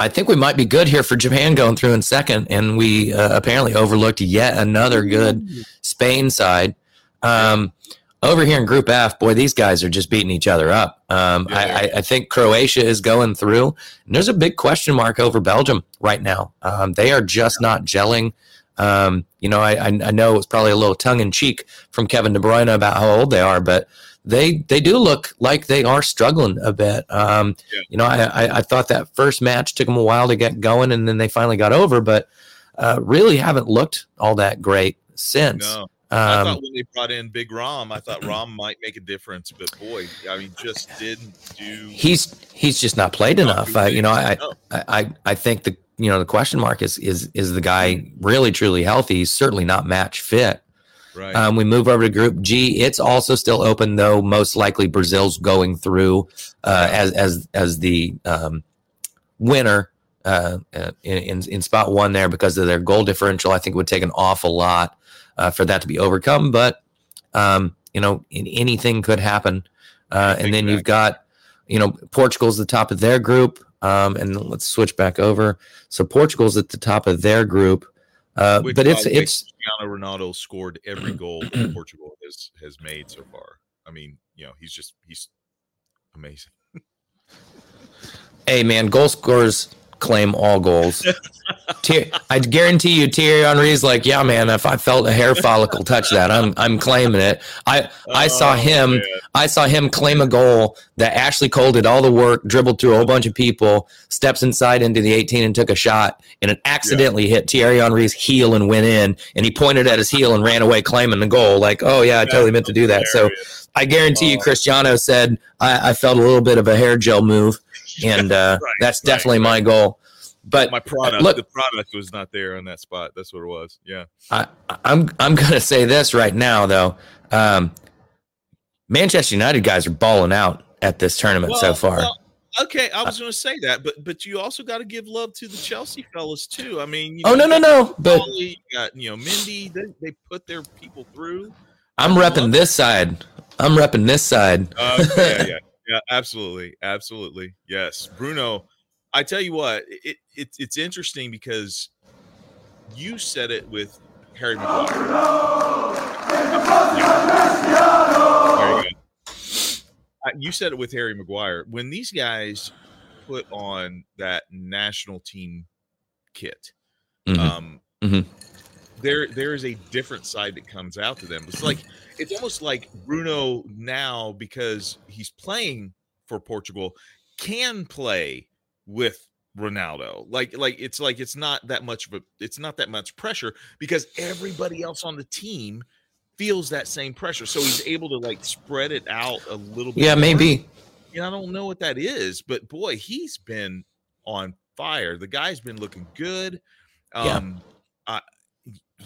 I think we might be good here for Japan going through in second, and we uh, apparently overlooked yet another good Spain side. Um, over here in Group F, boy, these guys are just beating each other up. Um, Yeah, I, I, think Croatia is going through. And there's a big question mark over Belgium right now. Um, they are just not gelling. Um, you know, I, I, I know it was probably a little tongue in cheek from Kevin De Bruyne about how old they are, but they they do look like they are struggling a bit. Um, Yeah. You know, I, I, I thought that first match took them a while to get going, and then they finally got over, but uh, really haven't looked all that great since. no, I Um, thought when they brought in Big Rom, I thought Rom might make a difference, but boy, I mean, just didn't do. he's he's just not played enough. I, you know, I, I I I think the you know the question mark is is is the guy really truly healthy? He's certainly not match fit. right. Um, we move over to Group G. It's also still open though. Most likely Brazil's going through uh, as as as the um, winner uh, uh, in, in in spot one there because of their goal differential. I think it would take an awful lot uh, for that to be overcome. But um, you know, in, anything could happen. Uh, and then you've got you know Portugal's the top of their group. Um, and let's switch back over. So Portugal's at the top of their group. Uh, Which, but it's it's Cristiano Ronaldo scored every goal that Portugal has has made so far. I mean, you know, he's just he's amazing. hey man, goal scorers claim all goals. Thier- I guarantee you, Thierry Henry's like, yeah, man. If I felt a hair follicle touch that, I'm I'm claiming it. I I saw Oh, him. I saw him claim a goal that Ashley Cole did all the work, dribbled through a whole bunch of people, steps inside into the 18 and took a shot, and it accidentally hit Thierry Henry's heel and went in. And he pointed at his heel and ran away claiming the goal. Like, oh yeah, I totally meant to do that. So I guarantee you. Cristiano said I, I felt a little bit of a hair gel move, and uh, Right, that's right, definitely right. my goal. But my product, look- the product was not there on that spot. That's what it was. Yeah. I, I'm I'm gonna say this right now though. Um, Manchester United guys are balling out at this tournament so far. well, okay, I was going to say that, but but you also got to give love to the Chelsea fellas too. I mean, you oh no know, no no! But you got you know Mendy. They, they put their people through. I'm repping this side. I'm repping this side. Uh, yeah, yeah, yeah, absolutely, absolutely, yes, Bruno. I tell you what, it, it it's interesting because you said it with Harry Maguire. There you. Uh, You said it with Harry Maguire. When these guys put on that national team kit, Mhm. um, Mhm. There there is a different side that comes out to them. It's like it's almost like Bruno now because he's playing for Portugal can play with Ronaldo. Like like it's like it's not that much of a it's not that much pressure because everybody else on the team feels that same pressure. So he's able to like spread it out a little bit. yeah, more. maybe. And I don't know what that is, but boy, he's been on fire. The guy's been looking good. Yeah. Um I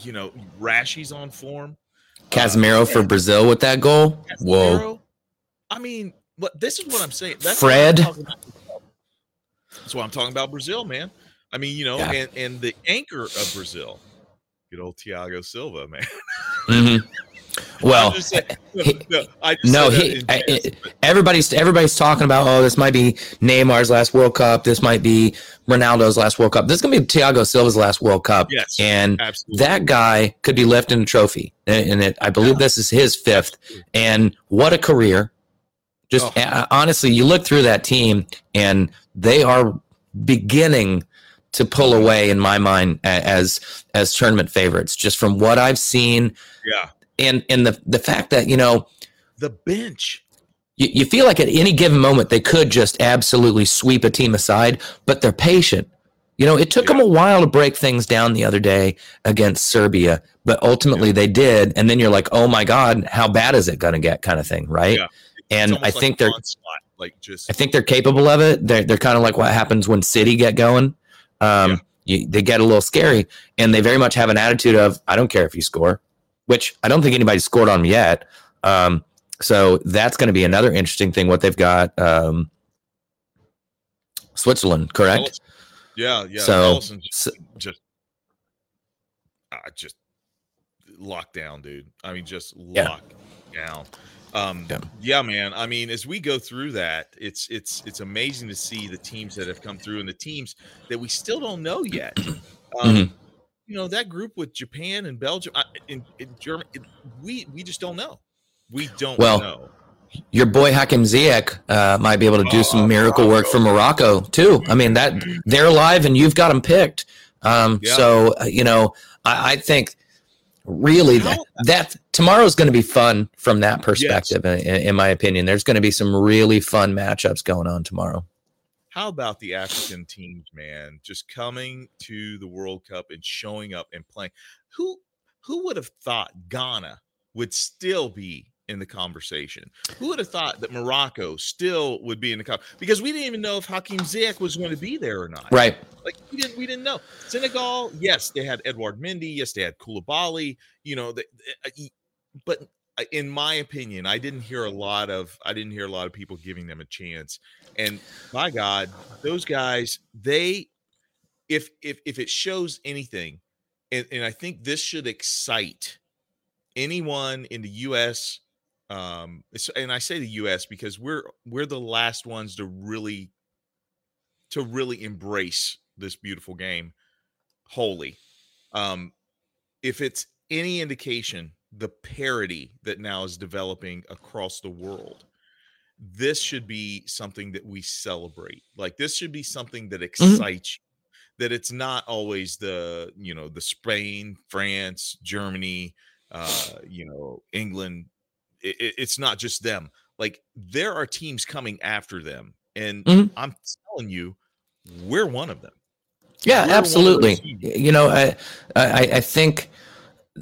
you know, Rashi's on form. Casemiro for Brazil with that goal. Whoa. I mean, what this is what I'm saying. That's Fred. What I'm talking about. That's why I'm talking about Brazil, man. I mean, you know, Yeah. and and the anchor of Brazil, good old Thiago Silva, man. hmm Well, I'm just saying- no, no, I just no, said that he. I, it- everybody's everybody's talking about. Oh, this might be Neymar's last World Cup. This might be Ronaldo's last World Cup. This is gonna be Thiago Silva's last World Cup. yes, And absolutely. that guy could be lifting a trophy, and and it, I believe this is his fifth. And what a career! Just Oh. uh, honestly, you look through that team, and they are beginning to pull away, in my mind, as as tournament favorites. Just from what I've seen, yeah, and and the the fact that you know the bench. you, you feel like at any given moment they could just absolutely sweep a team aside, but they're patient. You know, it took them a while to break things down the other day against Serbia, but ultimately they did. And then you're like, oh my God, how bad is it going to get, kind of thing, right? Yeah. And I like think they're, like just I think they're capable of it. They're they're kind of like what happens when City get going. Um, you, they get a little scary, and they very much have an attitude of I don't care if you score, which I don't think anybody's scored on yet. Um, so that's going to be another interesting thing. What they've got, um, Switzerland, correct? Yeah, yeah. So- just, just, uh, just locked down, dude. I mean, just Yeah. locked down. Um, Yeah. yeah. man. I mean, as we go through that, it's it's it's amazing to see the teams that have come through and the teams that we still don't know yet. Um, Mhm. You know that group with Japan and Belgium, in, in Germany, we we just don't know. We don't Well, know. Your boy Hakim Ziyech uh, might be able to do Oh, some miracle work for Morocco too. I mean that they're alive and you've got them picked. Um, Yeah. So uh, you know, I, I think really that, that tomorrow's going to be fun from that perspective. In, in my opinion, there's going to be some really fun matchups going on tomorrow. How about the African teams, man? Just coming to the World Cup and showing up and playing. Who who would have thought Ghana would still be in the conversation? Who would have thought that Morocco still would be in the cup? because we didn't even know if Hakim Ziyech was going to be there or not. Right. Like we didn't we didn't know. Senegal, yes, they had Edward Mendy, yes, they had Koulibaly, you know, they, uh, but in my opinion, I didn't hear a lot of I didn't hear a lot of people giving them a chance. And my God, those guys, they if if if it shows anything, and, and I think this should excite anyone in the US. Um, and I say the US because we're we're the last ones to really to really embrace this beautiful game wholly. Um, if it's any indication, the parity that now is developing across the world, this should be something that we celebrate. Like this should be something that Mm-hmm. excites you. That it's not always the you know the Spain, France, Germany, uh, you know England. It, it- it's not just them. Like there are teams coming after them, and Mhm. I'm telling you, we're one of them. Yeah, We're one of those absolutely. You know, I, I I think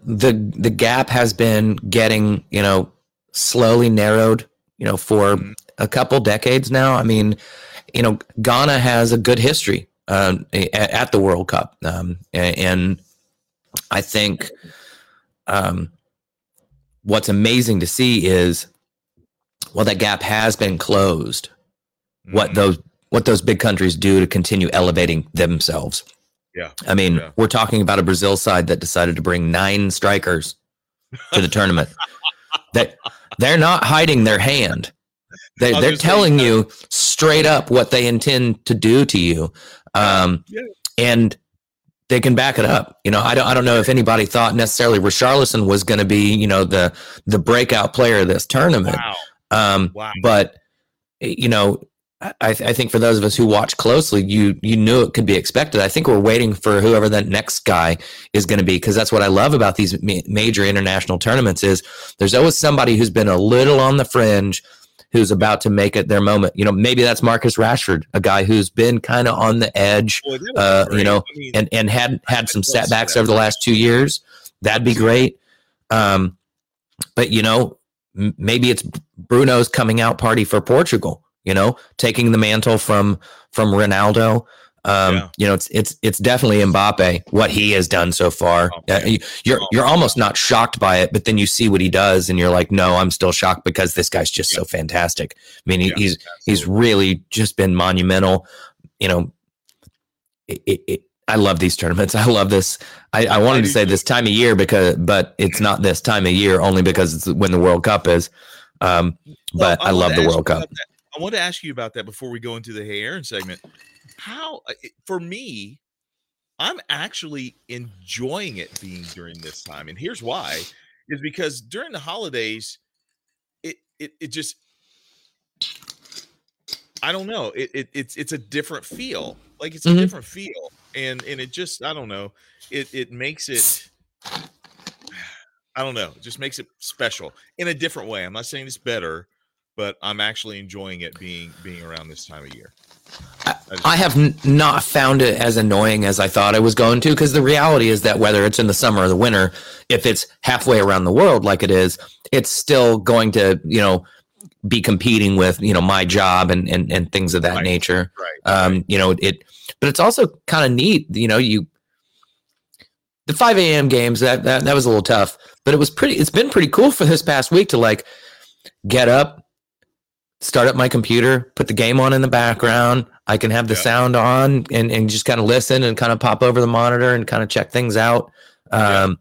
the the gap has been getting you know slowly narrowed. You know, for a couple decades now. I mean, you know, Ghana has a good history um, at the World Cup, um, and I think um, what's amazing to see is well, that gap has been closed. What Mhm. those what those big countries do to continue elevating themselves. Yeah. I mean, Yeah. we're talking about a Brazil side that decided to bring nine strikers to the tournament. That they're not hiding their hand. They, they're telling you straight up what they intend to do to you, um, Yeah. and they can back it up. You know, I don't. I don't know if anybody thought necessarily Richarlison was going to be, you know, the the breakout player of this tournament. Wow. Um, Wow. but you know I, I think for those of us who watch closely you you knew it could be expected i think we're waiting for whoever that next guy is going to be because that's what i love about these ma- major international tournaments is there's always somebody who's been a little on the fringe who's about to make it their moment you know maybe that's marcus rashford a guy who's been kind of on the edge Boy, that would be uh, you know, I mean, and and had had some I'd love to see setbacks over the last two years. That'd be great. Um, but you know, m- maybe it's Bruno's coming out party for Portugal. You know, taking the mantle from from Ronaldo. Um, Yeah. You know, it's it's it's definitely Mbappe what he has done so far. Oh, Uh, you- you're you're almost not shocked by it, but then you see what he does, and you're like, no, I'm still shocked because this guy's just so fantastic. I mean, he, Yeah, he's he's really just been monumental. You know, it, it, it, I love these tournaments. I love this. I, I wanted I to say this time of year because, but it's not this time of year only because it's when the World Cup is. Um, Well, but I, wanted love the World Cup. that. I want to ask you about that before we go into the Hey Aaron segment. How, uh, for me, I'm actually enjoying it being during this time, and here's why: is because during the holidays, it it it just, I don't know, it, it it's it's a different feel, like it's a Mhm. different feel, and and it just I don't know, it it makes it. I don't know. It just makes it special in a different way. I'm not saying it's better, but I'm actually enjoying it being being around this time of year. just- I have n- not found it as annoying as I thought I was going to because the reality is that whether it's in the summer or the winter, if it's halfway around the world like it is, it's still going to, you know, be competing with, you know, my job and and, and things of that Right. nature. right. Um, you know, it but it's also kind of neat, you know, you the 5 a.m. games that, that that was a little tough, but it was pretty it's been pretty cool for this past week to like get up, start up my computer, put the game on in the background. I can have the Yeah. sound on and, and just kind of listen and kind of pop over the monitor and kind of check things out. Yeah. Um,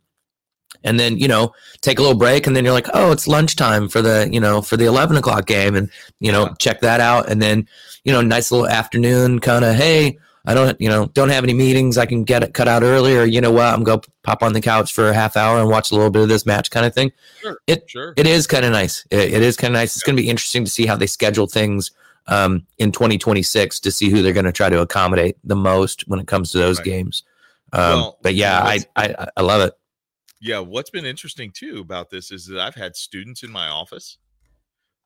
and then, you know, take a little break and then you're like, oh, it's lunchtime for the, you know, for the 11 o'clock game and, you know, Yeah. check that out. And then, you know, nice little afternoon kind of, hey, I don't, you know, don't have any meetings. I can get it cut out earlier. You know what? I'm going to pop on the couch for a half hour and watch a little bit of this match kind of thing. Sure. It, Sure. it is kind of nice. It, it is kind of nice. It's going to be interesting to see how they schedule things um, in 2026 to see who they're going to try to accommodate the most when it comes to those Right. games. Um, Well, but yeah, I, I I love it. Yeah, what's been interesting too about this is that I've had students in my office.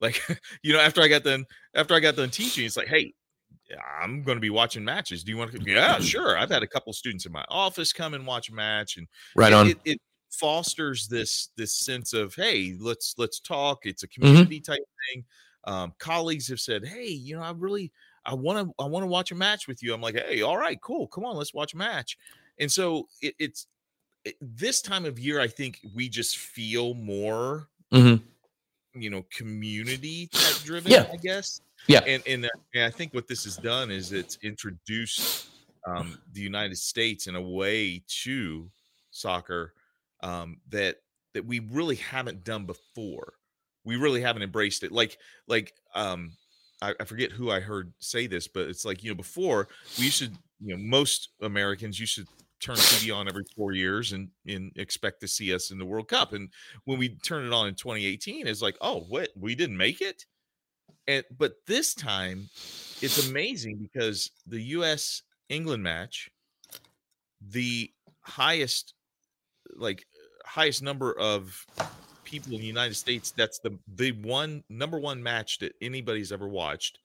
Like, you know, after I got done after I got done teaching, it's like, hey, I'm going to be watching matches. Do you want to? Yeah, sure. I've had a couple students in my office come and watch a match, and Right on. It, it fosters this this sense of hey, let's let's talk. It's a Mm-hmm. community type thing. Um, colleagues have said, hey, you know, I really I want to I want to watch a match with you. I'm like, hey, all right, cool, come on, let's watch a match. And so it, it's it, this time of year, I think we just feel more, Mhm. you know, community type driven. Yeah. I guess. Yeah. And and, uh, and I think what this has done is it's introduced um, the United States in a way to soccer um, that that we really haven't done before. We really haven't embraced it. Like like um, I, I forget who I heard say this, but it's like you know before we should you know most Americans used to turn TV on every four years and, and expect to see us in the World Cup. And when we turn it on in 2018, it's like, oh, what? We didn't make it. And but this time, it's amazing because the U.S. England match, the highest, like highest number of people in the United States. That's the the one number one match that anybody's ever watched.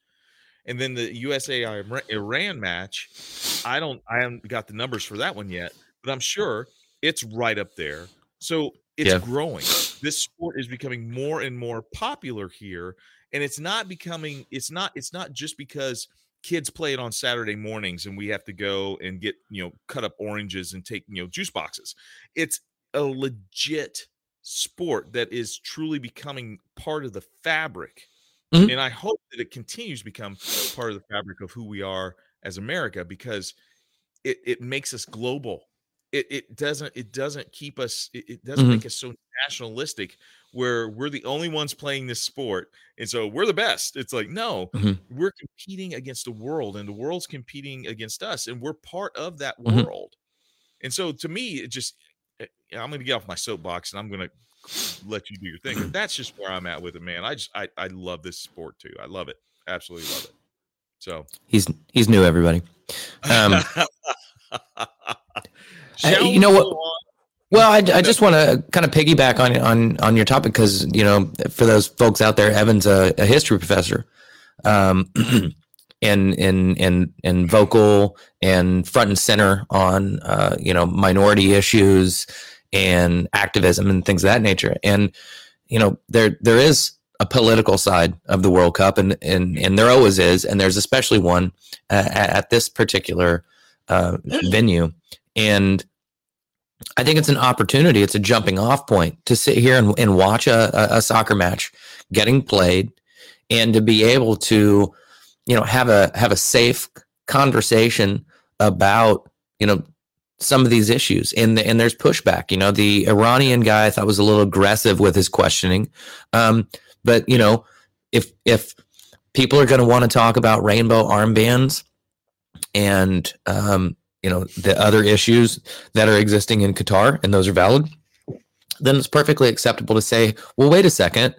And then the USA Iran match, I don't I haven't got the numbers for that one yet, but I'm sure it's right up there. So it's yeah. growing. This sport is becoming more and more popular here, and it's not becoming. It's not. It's not just because kids play it on Saturday mornings and we have to go and get you know cut up oranges and take you know juice boxes. It's a legit sport that is truly becoming part of the fabric. Mm-hmm. And I hope that it continues to become part of the fabric of who we are as America because it, it makes us global. It, it doesn't it doesn't keep us it, it doesn't mm-hmm. make us so nationalistic where we're the only ones playing this sport and so we're the best it's like no mm-hmm. we're competing against the world and the world's competing against us and we're part of that mm-hmm. world and so to me it just Eh, I'm going to get off my soapbox and I'm going to let you do your thing. But that's just where I'm at with it, man. I just I, I love this sport too. I love it. Absolutely love it. So he's he's new, everybody. Um, you know what? Well, I, I just want to kind of piggyback on on on your topic because you know for those folks out there, Evan's a, a history professor, um, and and and and vocal and front and center on uh, you know minority issues and activism and things of that nature. And you know there there is a political side of the World Cup, and and and there always is, and there's especially one uh, at this particular uh, venue, and. I think it's an opportunity. It's a jumping off point to sit here and, and watch a, a soccer match getting played and to be able to you know have a have a safe conversation about you know some of these issues and the, and there's pushback you know the iranian guy i thought was a little aggressive with his questioning um, but you know if if people are going to want to talk about rainbow armbands and um, you know the other issues that are existing in qatar and those are valid then it's perfectly acceptable to say well wait a second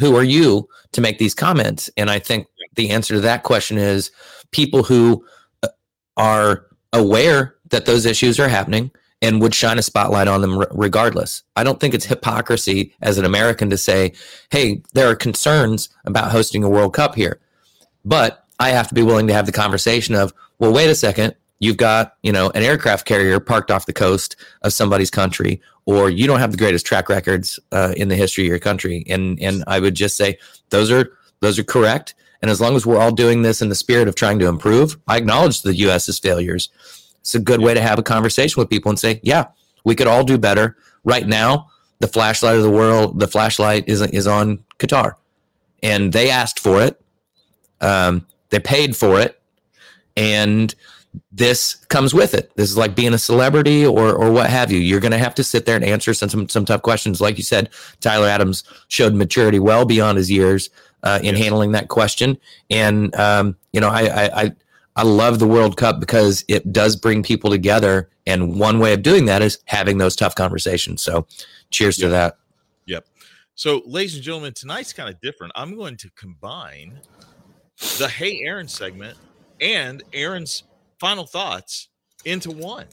who are you to make these comments and i think the answer to that question is people who uh, are aware that those issues are happening and would shine a spotlight on them regardless. I don't think it's hypocrisy as an American to say, hey, there are concerns about hosting a World Cup here. But I have to be willing to have the conversation of, well, wait a second, you've got, you know, an aircraft carrier parked off the coast of somebody's country, or you don't have the greatest track records uh, in the history of your country. And and I would just say those are those are correct. And as long as we're all doing this in the spirit of trying to improve, I acknowledge the US's failures. It's a good way to have a conversation with people and say, yeah, we could all do better. Right now, the flashlight of the world, the flashlight is, is on Qatar. And they asked for it. Um, they paid for it. And this comes with it. This is like being a celebrity or or what have you. You're going to have to sit there and answer some, some some tough questions. Like you said, Tyler Adams showed maturity well beyond his years uh, in handling that question. And um, you know, I, I I love the World Cup because it does bring people together, and one way of doing that is having those tough conversations. So, cheers yep. to that. Yep. So, ladies and gentlemen, tonight's kind of different. I'm going to combine the Hey Aaron segment and Aaron's final thoughts into one.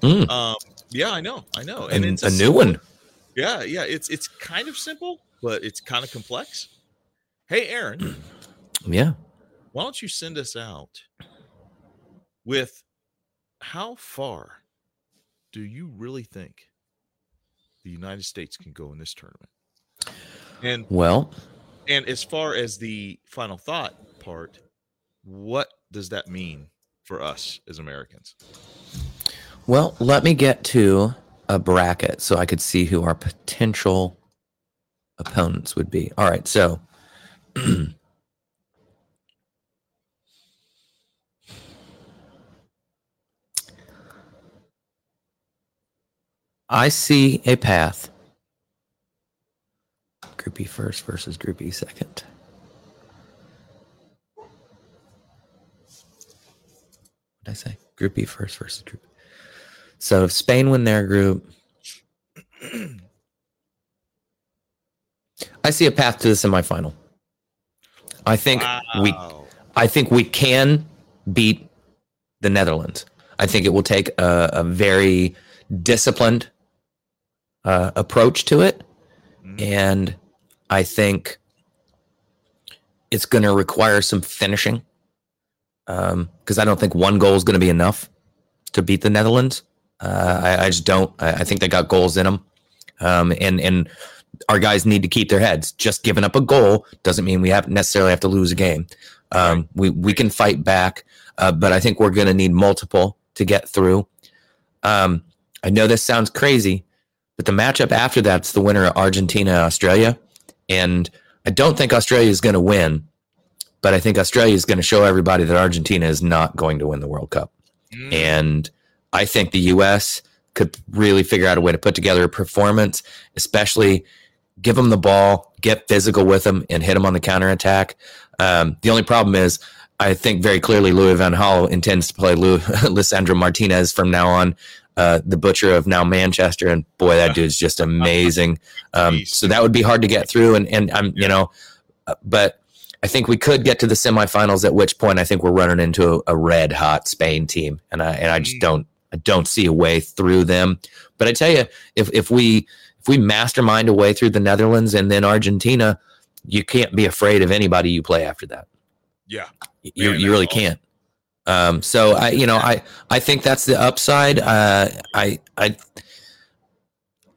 Mm. Um, yeah, I know, I know, and, and it's a, a new simple, one. Yeah, yeah, it's it's kind of simple, but it's kind of complex. Hey, Aaron. Yeah. Why don't you send us out with how far do you really think the United States can go in this tournament? And well, and as far as the final thought part, what does that mean for us as Americans? Well, let me get to a bracket so I could see who our potential opponents would be. All right, so I see a path. Group E first versus Group E second. Did I say? Group E first versus Group. So if Spain win their group, I see a path to the semifinal. I think we I think we can beat the Netherlands. I think it will take a, a very disciplined uh, approach to it, Mhm. and I think it's going to require some finishing because I don't think one goal is going to be enough to beat the Netherlands. Uh, I, I just don't. I, I think they got goals in them, um, and and our guys need to keep their heads. Just giving up a goal doesn't mean we have necessarily have to lose a game. Um, We we can fight back, uh, but I think we're going to need multiple to get through. Um, I know this sounds crazy, but the matchup after that's the winner of Argentina Australia, and I don't think Australia is going to win, but I think Australia is going to show everybody that Argentina is not going to win the World Cup. Mm. And I think the U.S. could really figure out a way to put together a performance, especially give them the ball, get physical with them, and hit them on the counterattack. Um, the only problem is, I think very clearly Louis Van Gaal intends to play Lou, Lisandro Martinez from now on, uh, the butcher of now Manchester. And boy, that dude's just amazing. Um, so that would be hard to get through. And, and I'm, you know, uh, but I think we could get to the semifinals. At which point, I think we're running into a, a red hot Spain team, and I and I just Mm. don't I don't see a way through them. But I tell you, if if we if we mastermind a way through the Netherlands and then Argentina, you can't be afraid of anybody you play after that. yeah. You Man, you really awesome. can't. Um, so I you know I I think that's the upside. Uh, I I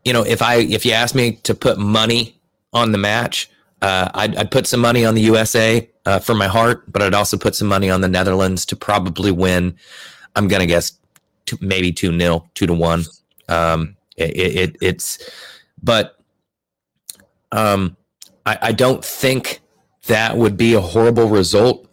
you know if I if you ask me to put money on the match, uh, I'd, I'd put some money on the USA uh, for my heart, but I'd also put some money on the Netherlands to probably win. I'm gonna guess two, maybe two nil, two to one. Um, it, it, it it's, but um, I, I don't think that would be a horrible result.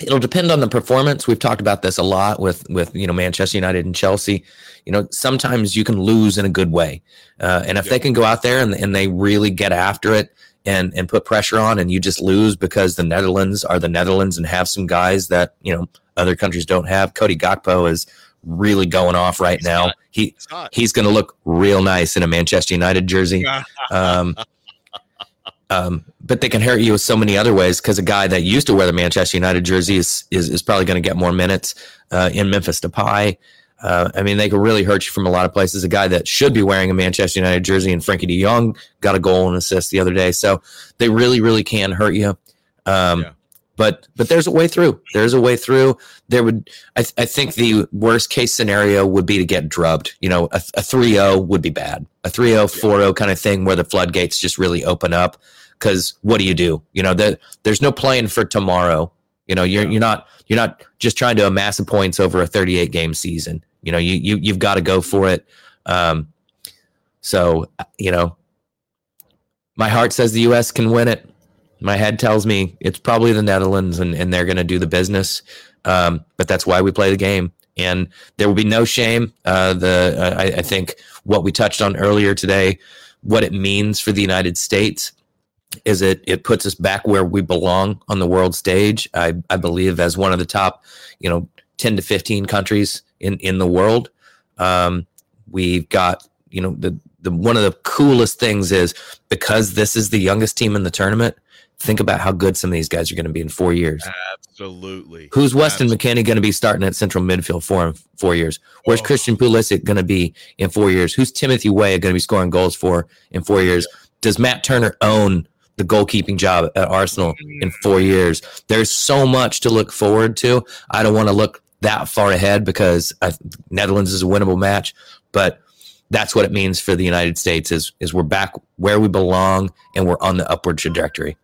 It'll depend on the performance. We've talked about this a lot with with you know Manchester United and Chelsea. You know sometimes you can lose in a good way, uh, and if they can go out there and, and they really get after it and and put pressure on, and you just lose because the Netherlands are the Netherlands and have some guys that you know other countries don't have. Cody Gakpo is really going off right He's now. hot. He he's going to look real nice in a Manchester United jersey. Um, um, but they can hurt you with so many other ways because a guy that used to wear the Manchester United jersey is is, is probably going to get more minutes uh, in Memphis Depay. Uh, I mean, they can really hurt you from a lot of places. A guy that should be wearing a Manchester United jersey and Frenkie De Jong got a goal and assist the other day, so they really, really can hurt you. Um, Yeah. But but there's a way through. There's a way through. There would I, th- I think the worst case scenario would be to get drubbed. You know, a, a 3-0 would be bad. A 3-0, 4-0 kind of thing where the floodgates just really open up. Because what do you do? You know, the, there's no plan for tomorrow. You know, you're Yeah. you're not you're not just trying to amass points over a 38 game season. You know, you you you've got to go for it. Um, so you know, my heart says the U.S. can win it. My head tells me it's probably the Netherlands, and, and they're going to do the business. Um, but that's why we play the game, and there will be no shame. Uh, the uh, I, I think what we touched on earlier today, what it means for the United States, is it it puts us back where we belong on the world stage. I I believe as one of the top, you know, ten to fifteen countries in in the world. Um, we've got you know the the one of the coolest things is because this is the youngest team in the tournament. Think about how good some of these guys are going to be in four years. Absolutely. Who's Weston Absolutely. McKennie going to be starting at central midfield for in four years? Where's Oh. Christian Pulisic going to be in four years? Who's Timothy Weah going to be scoring goals for in four years? Does Matt Turner own the goalkeeping job at Arsenal in four years? There's so much to look forward to. I don't want to look that far ahead because I, Netherlands is a winnable match, but that's what it means for the United States is is we're back where we belong and we're on the upward trajectory.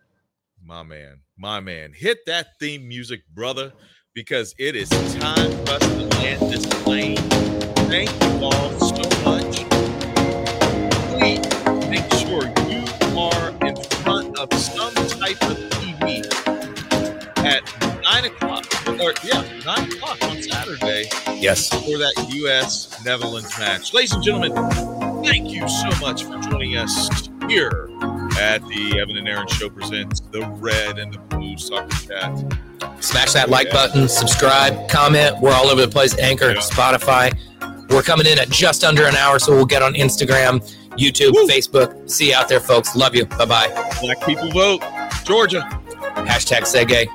My man, my man, hit that theme music, brother, because it is time for us to land this plane. Thank you all so much. Please make sure you are in front of some type of TV at nine o'clock, or yeah, nine o'clock on Saturday Yes. for that U.S. Netherlands match. Ladies and gentlemen, thank you so much for joining us here at the Evan and Aaron Show presents the Red and the Blue Soccer Chat. Smash that like button, subscribe, comment. We're all over the place. Anchor, Yeah. Spotify. We're coming in at just under an hour, so we'll get on Instagram, YouTube, Woo. Facebook. See you out there, folks. Love you. Bye bye. Black people vote. Georgia. Hashtag say gay.